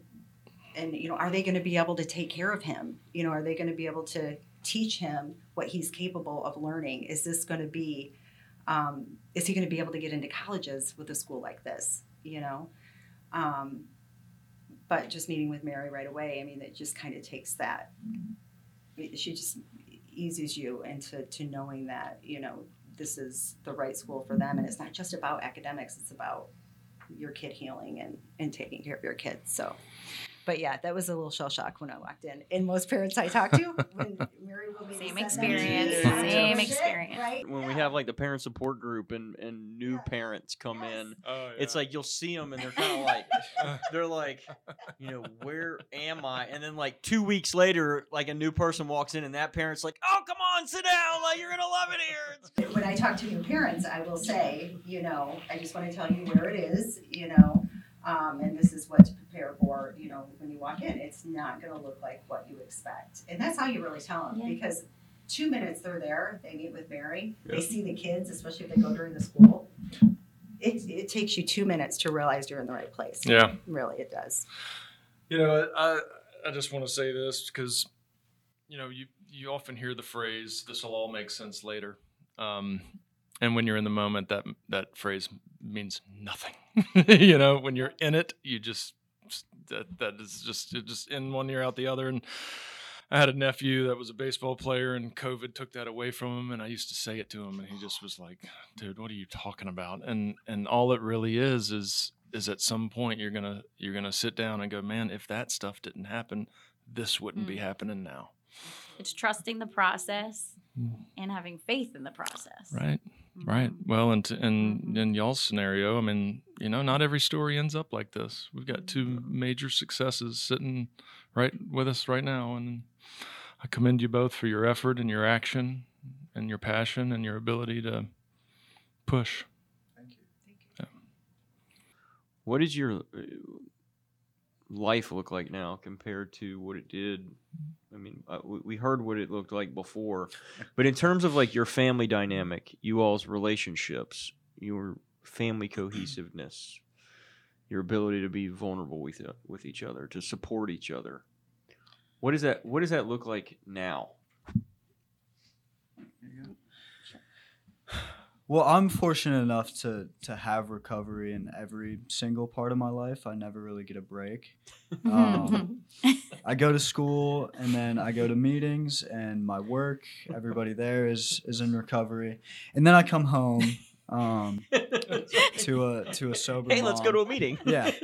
and, you know, are they going to be able to take care of him? You know, are they going to be able to teach him what he's capable of learning? Is this going to be, um, is he going to be able to get into colleges with a school like this? You know, um, but just meeting with Mary right away, I mean, it just kind of takes that. She just eases you into to knowing that you know this is the right school for them, and it's not just about academics; it's about your kid healing and and taking care of your kids. So. But yeah, that was a little shell shock when I walked in. And most parents I talk to, when Mary will maybe Same send them to experience, me, same shit, experience. right? when we have like the parent support group and and new Yeah. parents come Yes. in Oh, it's like you'll see them and they're kind of like they're like you know where am i and then like two weeks later like a new person walks in and that parent's like oh come on sit down like you're gonna love it here when I talk to new parents, I will say, you know, I just want to tell you where it is, you know, um, and this is what to prepare for, you know, when you walk in. It's not going to look like what you expect. And that's how you really tell them Yeah. because two minutes they're there, they meet with Mary, Yeah. they see the kids, especially if they go during the school. It, it takes you two minutes to realize you're in the right place. Yeah. Really, it does. You know, I I just want to say this because, you know, you you often hear the phrase "this will all make sense later," um, and when you're in the moment, that that phrase means nothing. you know, when you're in it, you just that that is just just in one ear out the other. And I had a nephew that was a baseball player, and COVID took that away from him. And I used to say it to him, and he just was like, "Dude, what are you talking about?" And and all it really is is is at some point you're gonna you're gonna sit down and go, man, if that stuff didn't happen, this wouldn't be happening now, It's trusting the process Mm. and having faith in the process. right? Right. Well, and and Mhm. in y'all's scenario, I mean, you know, not every story ends up like this. We've got two major successes sitting right with us right now, and I commend you both for your effort and your action and your passion and your ability to push. Thank you. what What is your uh, life look like now compared to what it did i mean uh, we- we heard what it looked like before. But in terms of like your family dynamic you all's relationships your family cohesiveness your ability to be vulnerable with uh, with each other to support each other what does that what does that look like now Well, I'm fortunate enough to to have recovery in every single part of my life. I never really get a break. Um, I go to school and then I go to meetings and my work. Everybody there is is in recovery, and then I come home um, to a to a sober. hey let's go to a meeting Yeah.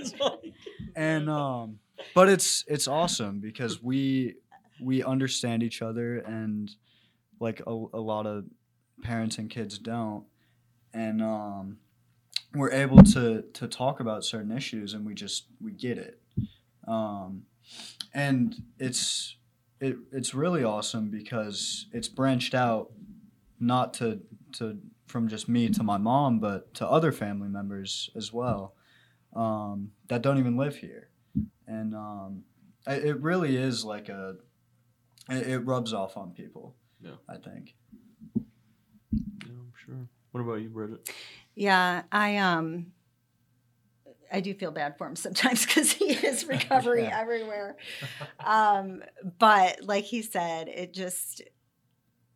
And um, but it's it's awesome because we we understand each other and like a, a lot of parents and kids don't and um, we're able to to talk about certain issues and we just we get it. Um, and it's it, it's really awesome because it's branched out not to to from just me to my mom but to other family members as well um, that don't even live here. And um, it, it really is like a it, it rubs off on people Yeah. i think. Yeah, i'm sure what about you bridget Yeah, I um I do feel bad for him sometimes because he is recovery Yeah. everywhere. Um, but like he said, it just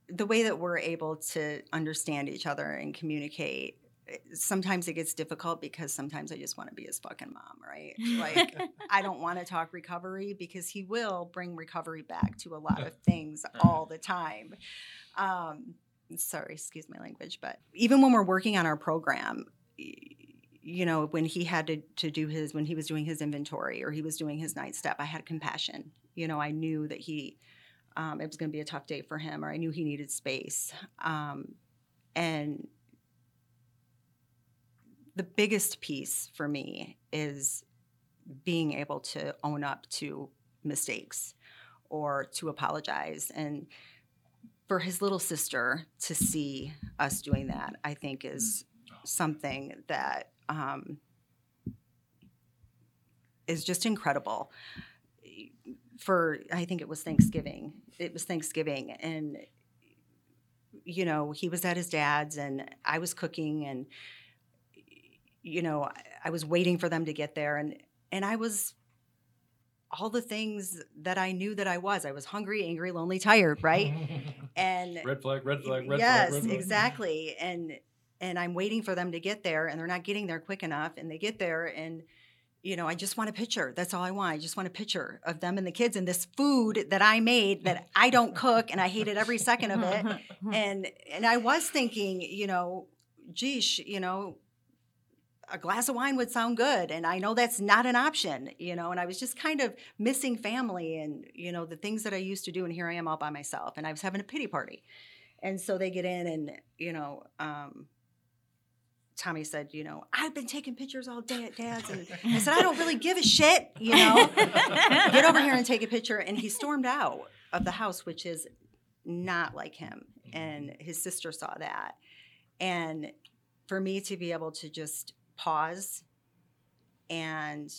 the way that we're able to understand each other and communicate. eh, Sometimes it gets difficult because sometimes I just want to be his fucking mom, right? Like I don't want to talk recovery because he will bring recovery back to a lot of things all the time. Um, sorry, excuse my language, but even when we're working on our program, you know, when he had to, to do his, when he was doing his inventory or he was doing his ninth step, I had compassion. You know, I knew that he, um, it was going to be a tough day for him, or I knew he needed space. Um, and the biggest piece for me is being able to own up to mistakes or to apologize. And for his little sister to see us doing that, I think is something that um, is just incredible. For I think it was Thanksgiving. It was Thanksgiving, and you know he was at his dad's, and I was cooking, and you know I, I was waiting for them to get there, and and I was all the things that I knew that I was. I was hungry, angry, lonely, tired, right? and red flag, red flag, red yes, flag. Flag. exactly. And and I'm waiting for them to get there, and they're not getting there quick enough. And they get there, and you know, I just want a picture. That's all I want. I just want a picture of them and the kids and this food that I made that I don't cook, and I hated every second of it. And and I was thinking, you know, geesh, you know, a glass of wine would sound good and i know that's not an option you know and i was just kind of missing family and you know the things that i used to do and here i am all by myself and i was having a pity party. And so they get in and you know um, tommy said you know i've been taking pictures all day at dad's and i said i don't really give a shit you know? Get over here and take a picture and he stormed out of the house which is not like him and his sister saw that. And for me to be able to just pause and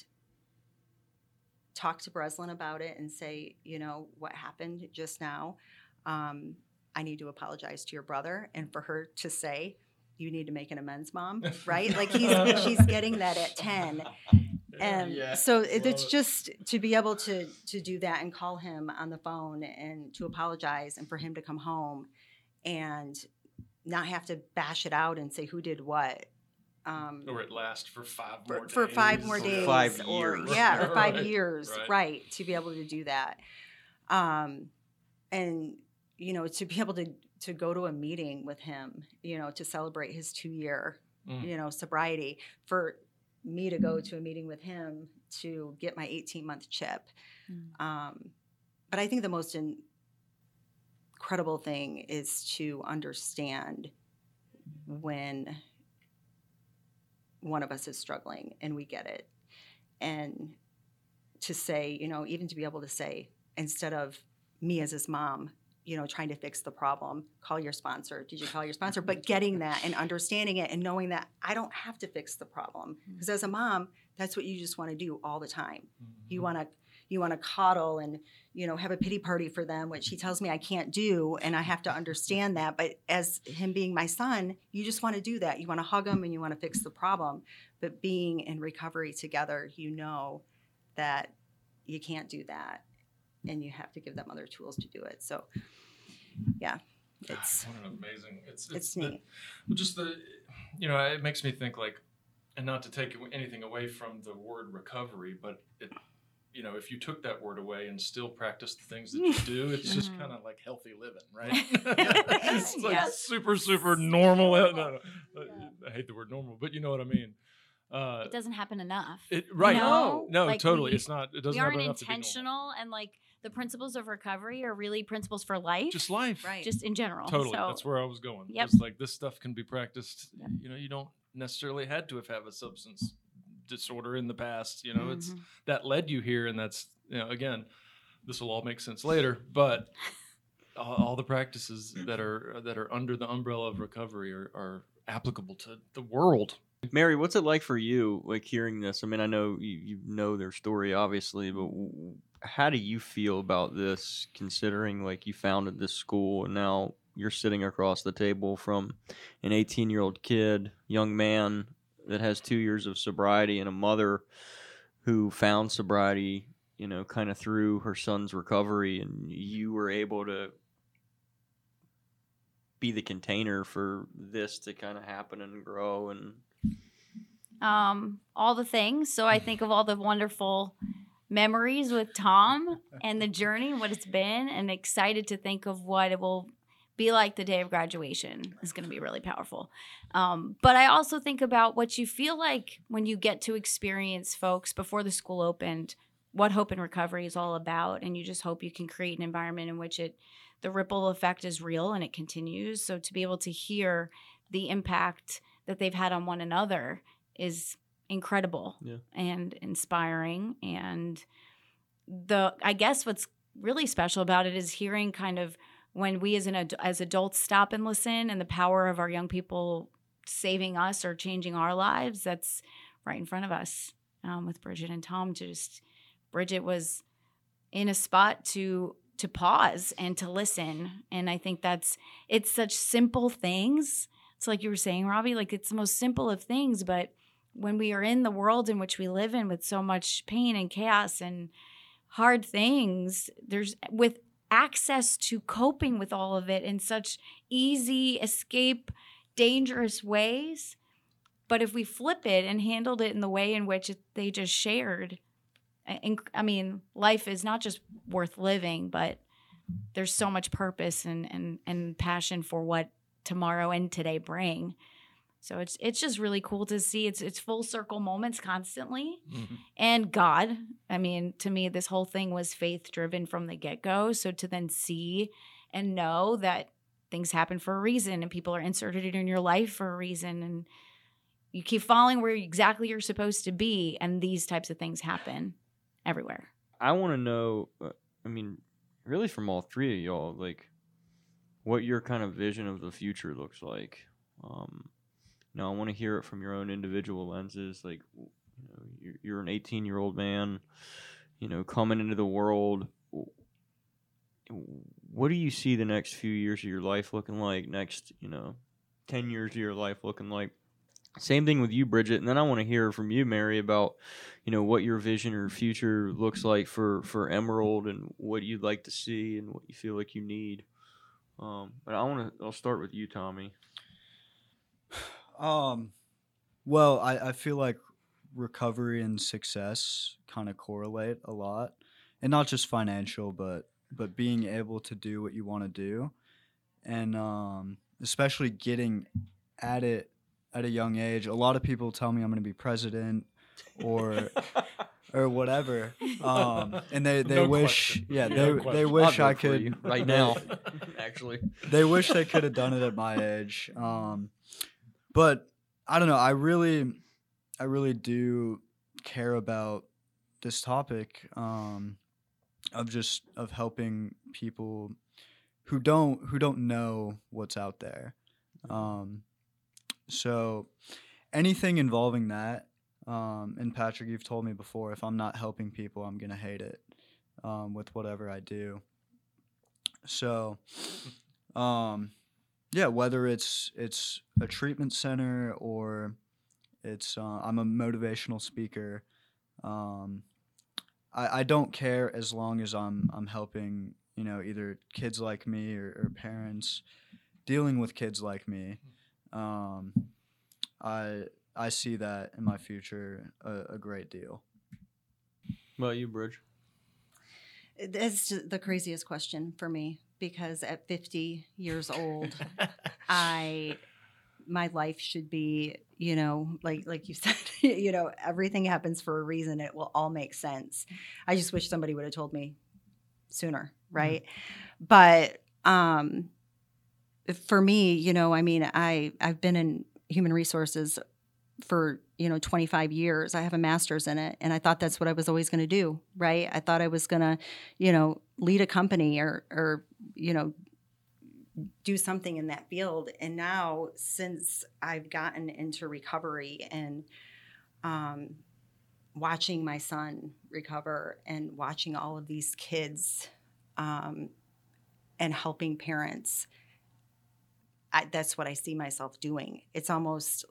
talk to Breslin about it and say, you know, what happened just now. Um, I need to apologize to your brother, and for her to say, you need to make an amends, mom. Right? Like he's she's getting that at ten, and Yeah. so it, it's it. just to be able to to do that and call him on the phone and to apologize and for him to come home and not have to bash it out and say who did what. Um, Or it lasts for five for, more for days. five more or- days Five or years. yeah or five Right, years right. right. to be able to do that um and you know to be able to to go to a meeting with him you know to celebrate his two year Mm. you know sobriety for me to go to a meeting with him to get my 18 month chip Mm. um but i think the most in- incredible thing is to understand when one of us is struggling and we get it. And to say you know even to be able to say instead of me as his mom you know trying to fix the problem call your sponsor did you call your sponsor? But getting that and understanding it and knowing that i don't have to fix the problem. Mm-hmm. Because as a mom that's what you just want to do all the time. Mm-hmm. You want to you want to coddle and you know have a pity party for them which he tells me i can't do and i have to understand that. But as him being my son you just want to do that. You want to hug him and you want to fix the problem. But being in recovery together you know that you can't do that and you have to give them other tools to do it. So yeah it's What an amazing. It's it's, it's neat. well, just the, you know, it makes me think like, and not to take anything away from the word recovery, but it, you know, if you took that word away and still practice the things that you do, it's just Mhm. kind of like healthy living, right? it's like Yeah. super, super normal. No, no, I hate the word normal, but you know what I mean. Uh, it doesn't happen enough. it, right? No, no, Like, totally. we- it's not. It doesn't we happen aren't enough to be intentional, and like the principles of recovery are really principles for life, Just life. right just in general. Totally. So, That's where I was going. Yep. It's like this stuff can be practiced. Yep. You know, you don't necessarily had to have had a substance disorder in the past. You know, it's Mhm. that led you here, and that's you know, again, this will all make sense later. But all, all the practices that are that are under the umbrella of recovery are, are applicable to the world. Mary, what's it like for you, like hearing this? I mean, I know you, you know their story, obviously, but w- how do you feel about this, considering like you founded this school and now you're sitting across the table from an 18 year old kid, young man that has two years of sobriety, and a mother who found sobriety, you know, kind of through her son's recovery, and you were able to be the container for this to kind of happen and grow and um, all the things. So I think of all the wonderful memories with Tom and the journey, what it's been, and excited to think of what it will be like the day of graduation is going to be really powerful. Um, but I also think about what you feel like when you get to experience folks before the school opened, what hope and recovery is all about, and you just hope you can create an environment in which it the ripple effect is real and it continues. So to be able to hear the impact that they've had on one another is incredible Yeah. and inspiring and the I guess what's really special about it is hearing kind of when we as an ad- as adults stop and listen and the power of our young people saving us or changing our lives that's right in front of us um, with bridget and tom to just bridget was in a spot to to pause and to listen. And i think that's it's such simple things. It's like you were saying robbie like it's the most simple of things but when we are in the world in which we live in with so much pain and chaos and hard things there's with access to coping with all of it in such easy escape dangerous ways. But if we flip it and handled it in the way in which it, they just shared and i mean life is not just worth living but there's so much purpose and and, and passion for what tomorrow and today bring so it's it's just really cool to see. It's it's full circle moments constantly. Mm-hmm. And God, I mean, to me this whole thing was faith driven from the get-go. So to then see and know that things happen for a reason and people are inserted in your life for a reason and you keep falling where exactly you're supposed to be and these types of things happen everywhere. I want to know uh, I mean, really from all three of y'all like what your kind of vision of the future looks like. Um, know, I want to hear it from your own individual lenses. Like, you know, you're, you're an 18 year old man, you know, coming into the world. What do you see the next few years of your life looking like? Next, you know, 10 years of your life looking like? Same thing with you, Bridget. And then I want to hear from you, Mary, about you know what your vision or future looks like for for Emerald and what you'd like to see and what you feel like you need. Um, but I want to. I'll start with you, Tommy. Um, well, I, I feel like recovery and success kind of correlate a lot, and not just financial, but but being able to do what you want to do, and um, especially getting at it at a young age. A lot of people tell me I'm going to be president, or or whatever. Um, and they, they No wish, question. yeah, they, question. they wish I could right now. actually, they wish they could have done it at my age. Um, but I don't know. I really, I really do care about this topic um, of just of helping people who don't who don't know what's out there. Um, so anything involving that, um, and Patrick, you've told me before, if I'm not helping people, I'm gonna hate it um, with whatever I do. So, um, yeah, whether it's it's a treatment center or it's uh, I'm a motivational speaker. Um, I, I don't care as long as I'm I'm helping you know either kids like me or, or parents dealing with kids like me. Um, I I see that in my future a, a great deal. what about you, Bridge? It's just the craziest question for me because at 50 years old, I my life should be, you know, like like you said, you know, everything happens for a reason. It will all make sense. I just wish somebody would have told me sooner, right? But um for me, you know, I mean, I I've been in human resources for you know 25 years i have a master's in it and i thought that's what i was always going to do right i thought i was going to you know lead a company or or you know do something in that field. And now since i've gotten into recovery and um, watching my son recover and watching all of these kids um, and helping parents I, that's what i see myself doing. It's almost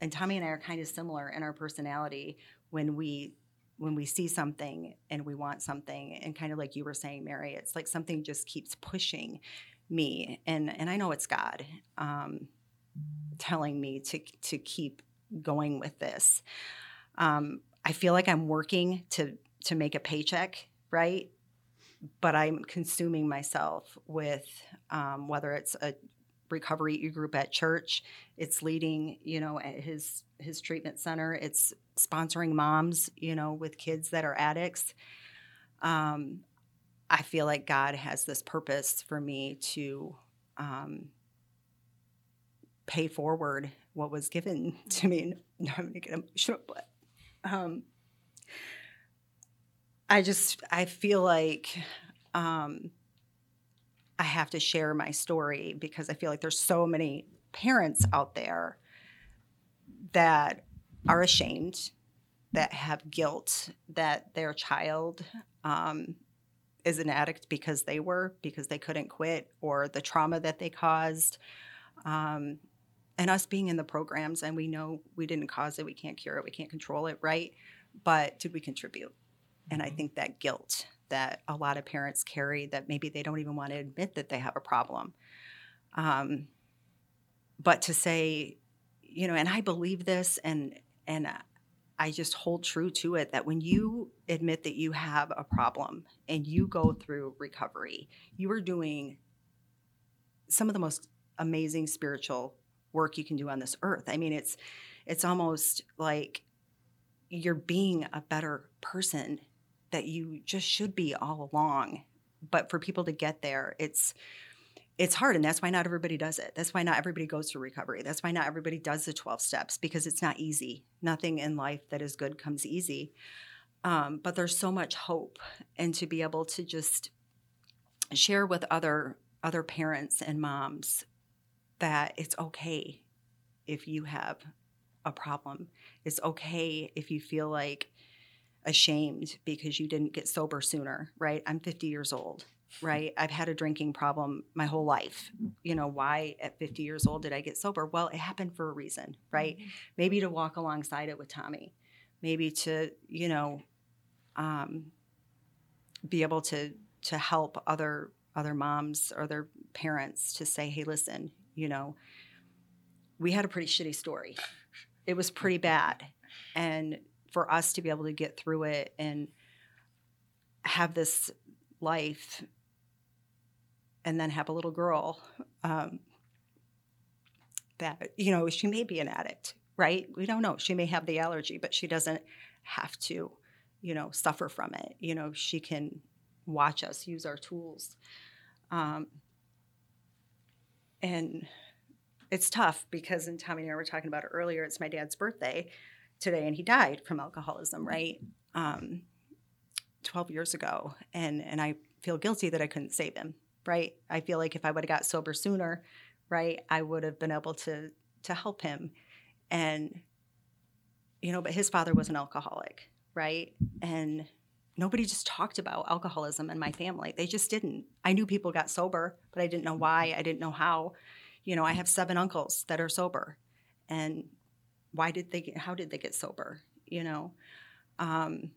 and Tommy and I are kind of similar in our personality when we when we see something and we want something and kind of like you were saying Mary it's like something just keeps pushing me and and I know it's God um, telling me to to keep going with this. Um, I feel like I'm working to to make a paycheck right? But I'm consuming myself with um, whether it's a recovery group at church. It's leading you know at his his treatment center. It's sponsoring moms you know with kids that are addicts. Um, i feel like god has this purpose for me to um, pay forward what was given to me. No, i'm gonna get emotional but um, I just I feel like um, I have to share my story because I feel like there's so many parents out there that are ashamed, that have guilt that their child um, is an addict because they were, because they couldn't quit, or the trauma that they caused. Um, and us being in the programs, and we know we didn't cause it, we can't cure it, we can't control it, right? But did we contribute? And I think that guilt that a lot of parents carry that maybe they don't even want to admit that they have a problem. Um, but to say, you know, and I believe this, and and I just hold true to it that when you admit that you have a problem and you go through recovery, you are doing some of the most amazing spiritual work you can do on this earth. I mean, it's it's almost like you're being a better person that you just should be all along. But for people to get there, it's it's hard and that's why not everybody does it. That's why not everybody goes to recovery. That's why not everybody does the 12 steps because it's not easy. Nothing in life that is good comes easy. Um, but there's so much hope and to be able to just share with other other parents and moms that it's okay if you have a problem. It's okay if you feel like ashamed because you didn't get sober sooner right i'm 50 years old right? I've had a drinking problem my whole life. You know, why at 50 years old did I get sober? Well, it happened for a reason, right? Mm-hmm. Maybe to walk alongside it with Tommy, maybe to, you know, um, be able to to help other other moms or their parents to say, hey, listen, you know, we had a pretty shitty story. It was pretty bad. And for us to be able to get through it and have this life and then have a little girl um, that you know she may be an addict right? We don't know. She may have the allergy but she doesn't have to you know suffer from it. You know she can watch us use our tools. Um, and it's tough because and tommy and i were talking about it earlier it's my dad's birthday today and he died from alcoholism right um, 12 years ago and and i feel guilty that i couldn't save him right? I feel like if I would have got sober sooner, right, I would have been able to to help him. And you know, but his father was an alcoholic, right? And nobody just talked about alcoholism in my family. They just didn't. I knew people got sober, but I didn't know why. I didn't know how. You know, I have seven uncles that are sober. And why did they get how did they get sober? You know? Um,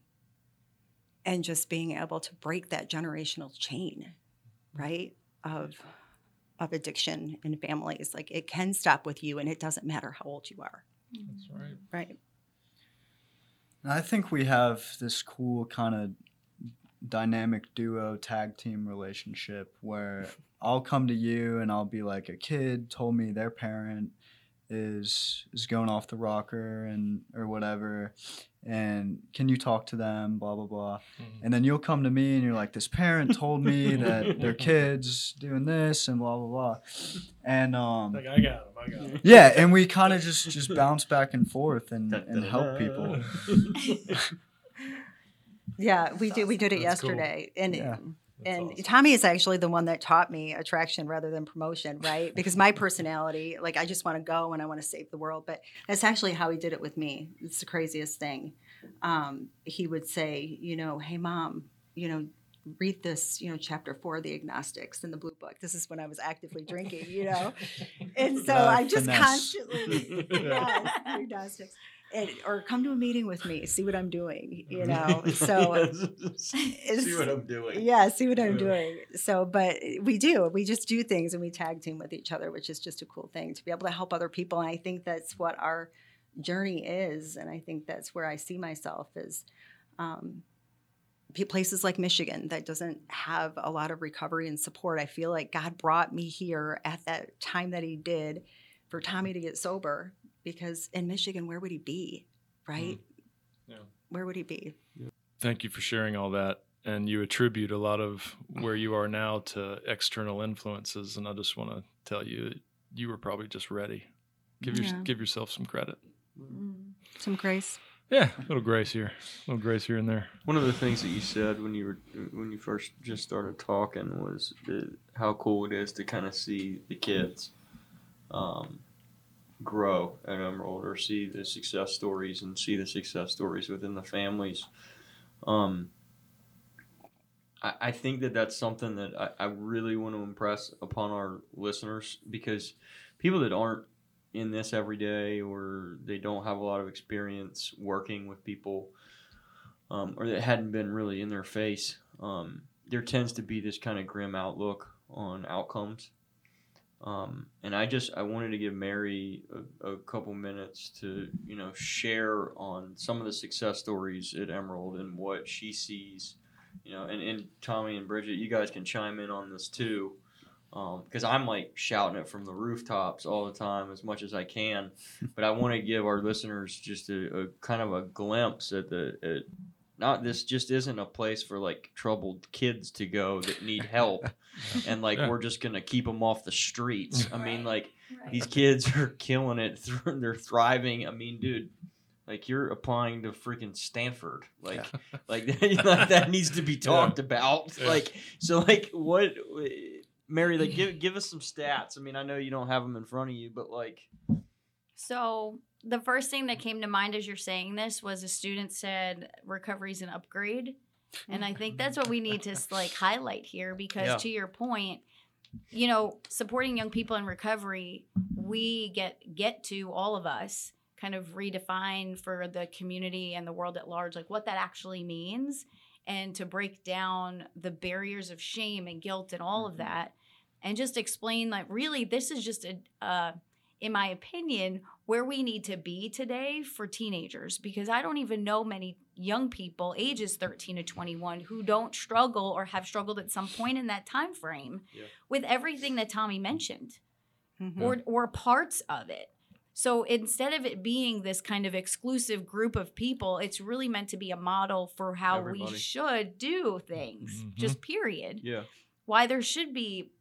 and just being able to break that generational chain right? Of of addiction in families. Like it can stop with you and it doesn't matter how old you are. That's right. Right. I think we have this cool kind of dynamic duo tag team relationship where I'll come to you and I'll be like a kid told me their parent is is going off the rocker and or whatever and can you talk to them blah blah blah. Mm-hmm. and then you'll come to me and you're like this parent told me that their kids doing this and blah blah blah. And um like i got them i got them yeah and we kind of just just bounce back and forth and and help people. Yeah we did we did it That's yesterday cool. and yeah and awesome. Tommy is actually the one that taught me attraction rather than promotion, right? Because my personality, like I just want to go and I want to save the world. But that's actually how he did it with me. It's the craziest thing. Um, he would say, you know, hey mom, you know, read this, you know, chapter four of the agnostics in the blue book. This is when I was actively drinking, you know. And so uh, I'm just finesse. constantly yeah, agnostics and, or come to a meeting with me, see what I'm doing, you know. So see what I'm doing. Yeah, see what I'm doing. So, but we do, we just do things and we tag team with each other, which is just a cool thing to be able to help other people. And I think that's what our journey is, and I think that's where I see myself is. Um, places like Michigan that doesn't have a lot of recovery and support. I feel like God brought me here at that time that He did for Tommy to get sober because in Michigan, where would he be, right? Mm. Yeah. Where would he be? Thank you for sharing all that. And you attribute a lot of where you are now to external influences. And I just want to tell you, you were probably just ready. Give, your, yeah. give yourself some credit. Mm. Some grace. Yeah, a little grace here, a little grace here and there. One of the things that you said when you were when you first just started talking was the, how cool it is to kind of see the kids um, grow at Emerald or see the success stories and see the success stories within the families. Um, I, I think that that's something that I, I really want to impress upon our listeners because people that aren't in this every day or they don't have a lot of experience working with people um, or that hadn't been really in their face um, there tends to be this kind of grim outlook on outcomes um, and i just i wanted to give mary a, a couple minutes to you know share on some of the success stories at emerald and what she sees you know and, and tommy and bridget you guys can chime in on this too because um, I'm like shouting it from the rooftops all the time as much as I can. but I want to give our listeners just a, a, kind of a glimpse at the at not this just isn't a place for like troubled kids to go that need help, and like Yeah. we're just gonna keep them off the streets. I mean, like Right. these kids are killing it. They're thriving. I mean, dude. Like you're applying to freaking Stanford, like, like, like that needs to be talked about. Yeah. Like, so, like, what, Mary? Like, give give us some stats. I mean, I know you don't have them in front of you, but like, So the first thing that came to mind as you're saying this was a student said recovery is an upgrade. And I think that's what we need to like highlight here because Yeah. to your point, you know, supporting young people in recovery, we get get to all of us kind of redefine for the community and the world at large like what that actually means and to break down the barriers of shame and guilt and all of that and just explain like really this is just a uh, in my opinion where we need to be today for teenagers because I don't even know many young people ages 13 to 21 who don't struggle or have struggled at some point in that time frame Yeah. with everything that Tommy mentioned Mhm. or or parts of it. So instead of it being this kind of exclusive group of people, it's really meant to be a model for how Everybody. we should do things. Mhm. Just period yeah, why there should be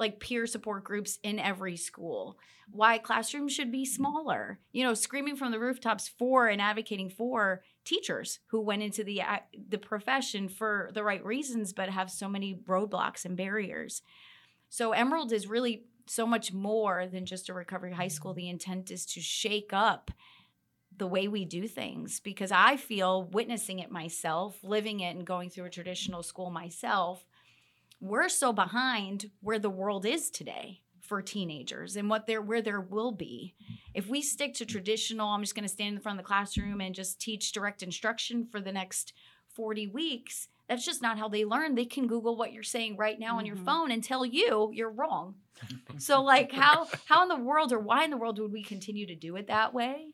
like peer support groups in every school. Why classrooms should be smaller. You know screaming from the rooftops for and advocating for teachers who went into the uh, the profession for the right reasons but have so many roadblocks and barriers. So emerald is really so much more than just a recovery high school. The intent is to shake up the way we do things because i feel witnessing it myself living it and going through a traditional school myself we're so behind where the world is today for teenagers and what there where there will be. If we stick to traditional, I'm just going to stand in front of the classroom and just teach direct instruction for the next 40 weeks. That's just not how they learn. They can Google what you're saying right now on your Mhm. phone and tell you you're wrong. so like how how in the world or why in the world would we continue to do it that way?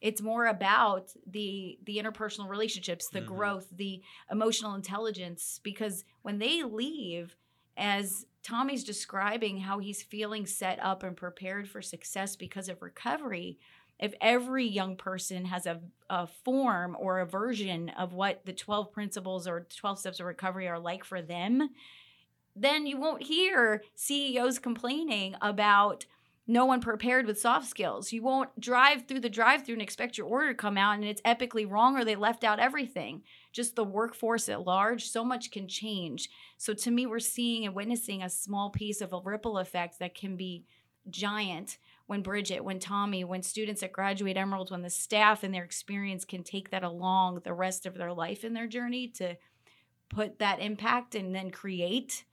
It's more about the the interpersonal relationships, the Mhm. growth, the emotional intelligence because when they leave as Tommy's describing how he's feeling set up and prepared for success because of recovery, if every young person has a, a form or a version of what the 12 principles or 12 steps of recovery are like for them, then you won't hear CEOs complaining about no one prepared with soft skills. You won't drive through the drive through and expect your order to come out and it's epically wrong or they left out everything. Just the workforce at large, so much can change. So to me, we're seeing and witnessing a small piece of a ripple effect that can be giant when Bridget, when Tommy, when students that graduate Emerald, when the staff and their experience can take that along the rest of their life in their journey to put that impact and then create.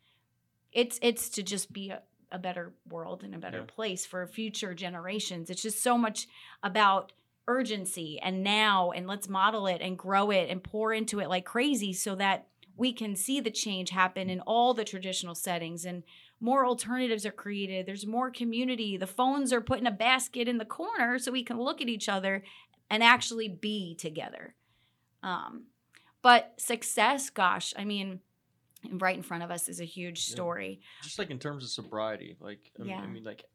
It's it's to just be a, a better world and a better Yeah. place for future generations. It's just so much about urgency and now and let's model it and grow it and pour into it like crazy so that we can see the change happen in all the traditional settings and more alternatives are created there's more community the phones are put in a basket in the corner so we can look at each other and actually be together um, but success gosh i mean right in front of us is a huge Yeah. story just like in terms of sobriety, like I, mean, I mean, like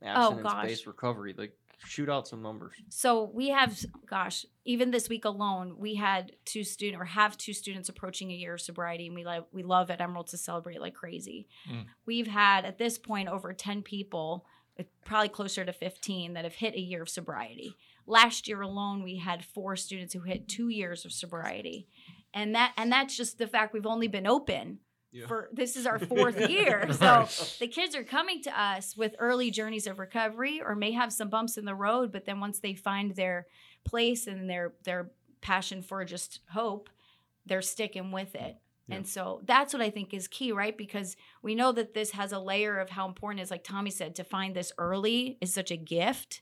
Oh, abstinence-based recovery, like shoot out some numbers. So we have, gosh, even this week alone, we had two student or have two students approaching a year of sobriety, and we like we love at Emerald to celebrate like crazy. Mm. We've had at this point over ten people, uh, probably closer to fifteen, that have hit a year of sobriety. last year alone we had four students who hit two years of sobriety and that and that's just the fact we've only been open Yeah. for this is our fourth year. So the kids are coming to us with early journeys of recovery or may have some bumps in the road but then once they find their place and their their passion for just hope they're sticking with it. And so that's what i think is key right? Because we know that this has a layer of how important it is like tommy said to find this early is such a gift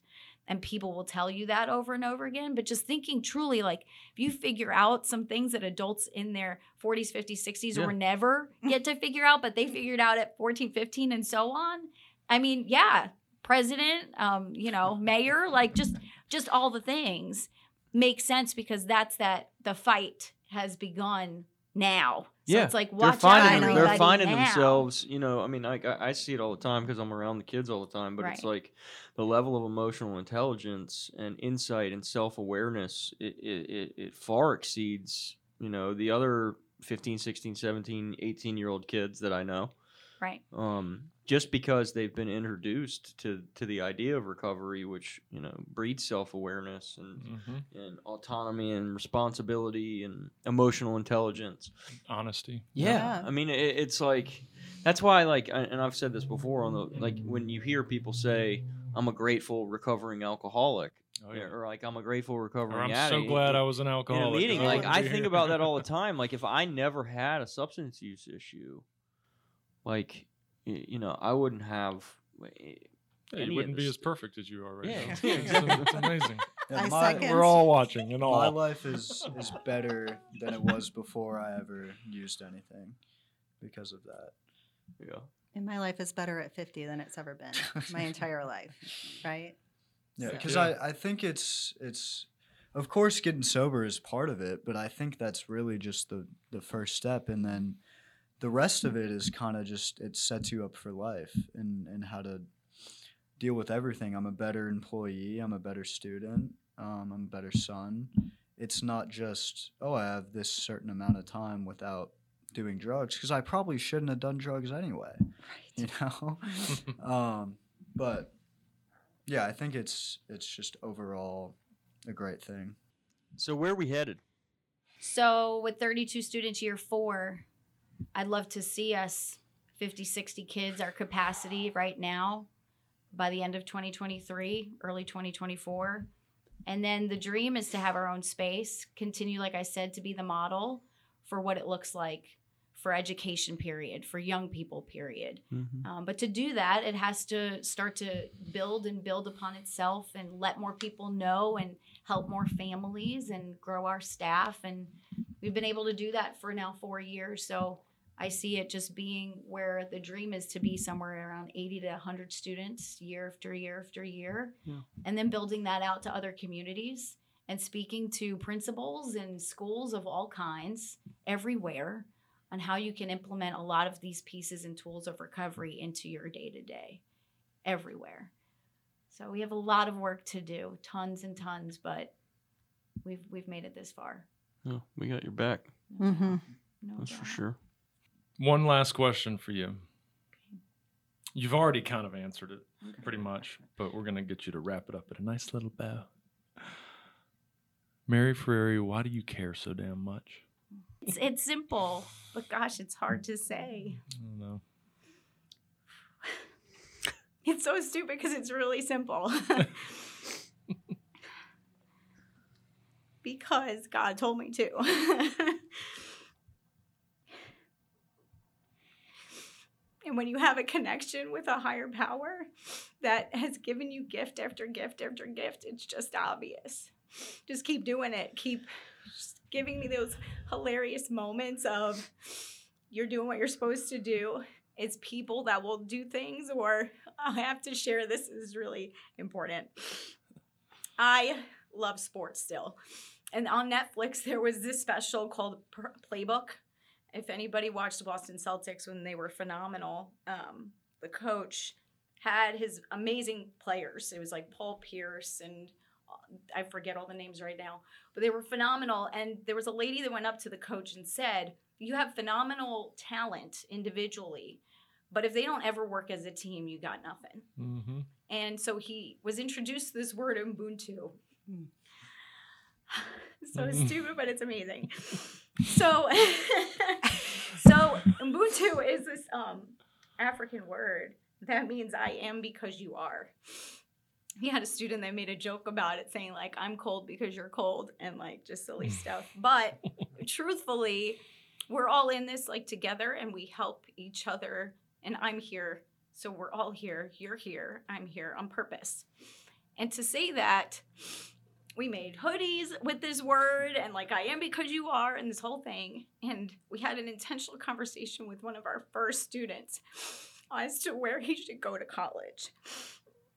and people will tell you that over and over again but just thinking truly like if you figure out some things that adults in their 40s 50s 60s Yeah. or never get to figure out but they figured out at 14 15 and so on i mean yeah president um you know mayor like just just all the things make sense because that's that the fight has begun now yeah, it's like they're watch out finding they're finding now. themselves. You know, I mean, I, I see it all the time because I'm around the kids all the time. But it's like the level of emotional intelligence and insight and self awareness. It, it it it far exceeds you know the other 15, 16, 17, 18 year old kids that I know. Right um, just because they've been introduced to to the idea of recovery, which you know breeds self awareness and hmm and autonomy and responsibility and emotional intelligence. Honesty. Yeah, Yeah. I mean it, it's like that's why like and I've said this before on the like when you hear people say I'm a grateful recovering alcoholic Oh, yeah. or like I'm a grateful Or recovering I'm addict. so glad I was an in alcoholic. a meeting. 'cause Like I think about that all the time. Like if I never had a substance use issue, like you know, I wouldn't have. Yeah, you wouldn't be this as perfect as you are right Yeah. now. It's, it's amazing. Yeah, I my, second. We're all watching and all. my life is is better than it was before I ever used anything because of that. Yeah. And my life is better at 50 than it's ever been my entire life, right? Yeah, So- because Yeah. I, I think it's it's of course getting sober is part of it, but I think that's really just the the first step, and then the rest of it is kind of just it sets you up for life and and how to deal with everything. I'm a better employee. I'm a better student. Um, I'm a better son. It's not just oh I have this certain amount of time without doing drugs because I probably shouldn't have done drugs anyway. Right. You know, um, but yeah, I think it's it's just overall a great thing. So where are we headed? So with 32 students year four, I'd love to see us 50, 60 kids, our capacity right now by the end of 2023, early 2024. And then the dream is to have our own space, continue, like I said, to be the model for what it looks like for education period, for young people period. Um, but to do that, it has to start to build and build upon itself and let more people know and help more families and grow our staff. And we've been able to do that for now four years. So I see it just being where the dream is to be somewhere around 80 to 100 students year after year after year. Yeah. And then building that out to other communities and speaking to principals and schools of all kinds everywhere on how you can implement a lot of these pieces and tools of recovery into your day to day everywhere. So we have a lot of work to do, tons and tons, but we've we've made it this far. Oh, we got your back. Mm-hmm. No That's for sure. One last question for you. You've already kind of answered it pretty much, but we're going to get you to wrap it up at a nice little bow. Mary Ferrari, why do you care so damn much? It's, it's simple, but gosh, it's hard to say. I don't know. It's so stupid because it's really simple. because God told me to. and when you have a connection with a higher power that has given you gift after gift after gift, it's just obvious. Just keep doing it. Keep giving me those hilarious moments of you're doing what you're supposed to do. It's people that will do things, or I have to share this is really important. I love sports still. And on Netflix, there was this special called Playbook. If anybody watched the Boston Celtics when they were phenomenal, um, the coach had his amazing players. It was like Paul Pierce and uh, I forget all the names right now, but they were phenomenal. And there was a lady that went up to the coach and said, You have phenomenal talent individually, but if they don't ever work as a team, you got nothing. Mm-hmm. And so he was introduced to this word Ubuntu. so stupid, but it's amazing. So, so Ubuntu is this um, African word that means I am because you are. He had a student that made a joke about it, saying like I'm cold because you're cold, and like just silly stuff. But truthfully, we're all in this like together, and we help each other. And I'm here, so we're all here. You're here. I'm here on purpose. And to say that we made hoodies with this word and like I am because you are and this whole thing. And we had an intentional conversation with one of our first students as to where he should go to college.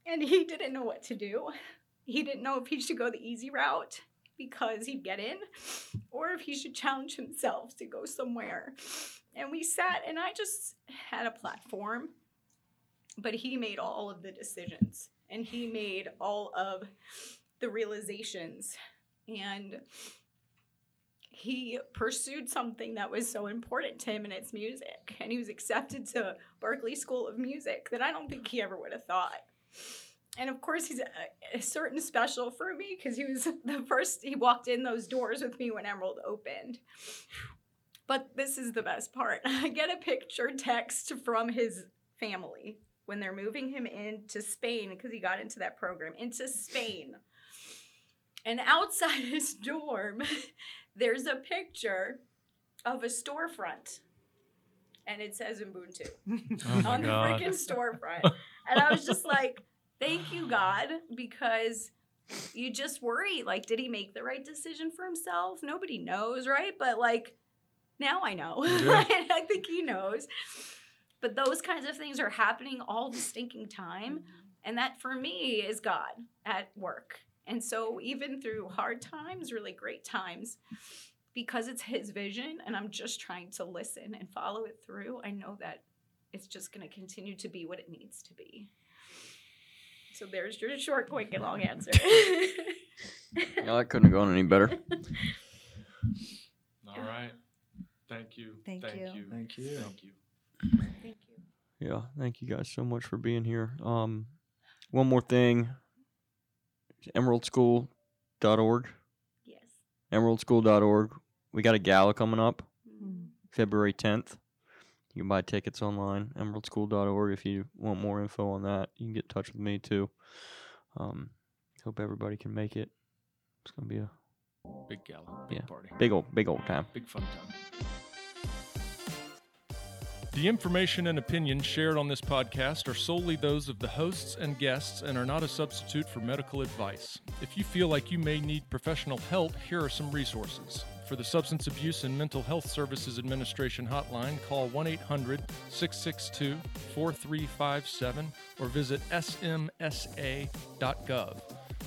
And he didn't know what to do. He didn't know if he should go the easy route because he'd get in or if he should challenge himself to go somewhere. And we sat and I just had a platform, but he made all of the decisions and he made all of the realizations. And he pursued something that was so important to him and it's music. And he was accepted to Berklee school of music that i don't think he ever would have thought. And of course he's a, a certain special for me because he was the first he walked in those doors with me when emerald opened. But this is the best part. I get a picture text from his family when they're moving him into spain because he got into that program into spain and outside his dorm, there's a picture of a storefront. And it says Ubuntu Oh my on the God. freaking storefront. and I was just like, thank you, God, because you just worry like, did he make the right decision for himself? Nobody knows, right? But like, now I know. Yeah. I think he knows. But those kinds of things are happening all the stinking time. Mm-hmm. And that for me is God at work. And so, even through hard times, really great times, because it's His vision and I'm just trying to listen and follow it through, I know that it's just going to continue to be what it needs to be. So, there's your short, quick, and long answer. yeah, that couldn't have gone any better. All right. Thank you. Thank you. you. Thank you. Thank you. Thank you. Yeah, thank you guys so much for being here. Um, one more thing. Emeraldschool.org. Yes. Emeraldschool.org. We got a gala coming up Mm. February 10th. You can buy tickets online, emeraldschool.org. If you want more info on that, you can get in touch with me too. Um, hope everybody can make it. It's going to be a Big gala. Big Yeah. party. big old, big old time. Big fun time. The information and opinions shared on this podcast are solely those of the hosts and guests and are not a substitute for medical advice. If you feel like you may need professional help, here are some resources. For the Substance Abuse and Mental Health Services Administration hotline, call 1 800 662 4357 or visit samhsa.gov.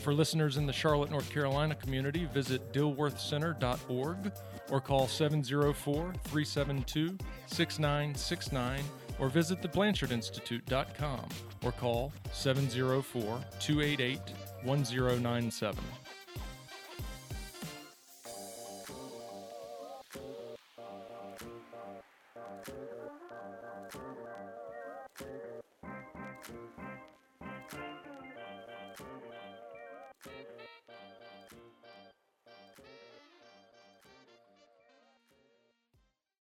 For listeners in the Charlotte, North Carolina community, visit dilworthcenter.org or call 704 372 6969 or visit theblanchardinstitute.com or call 704 288 1097.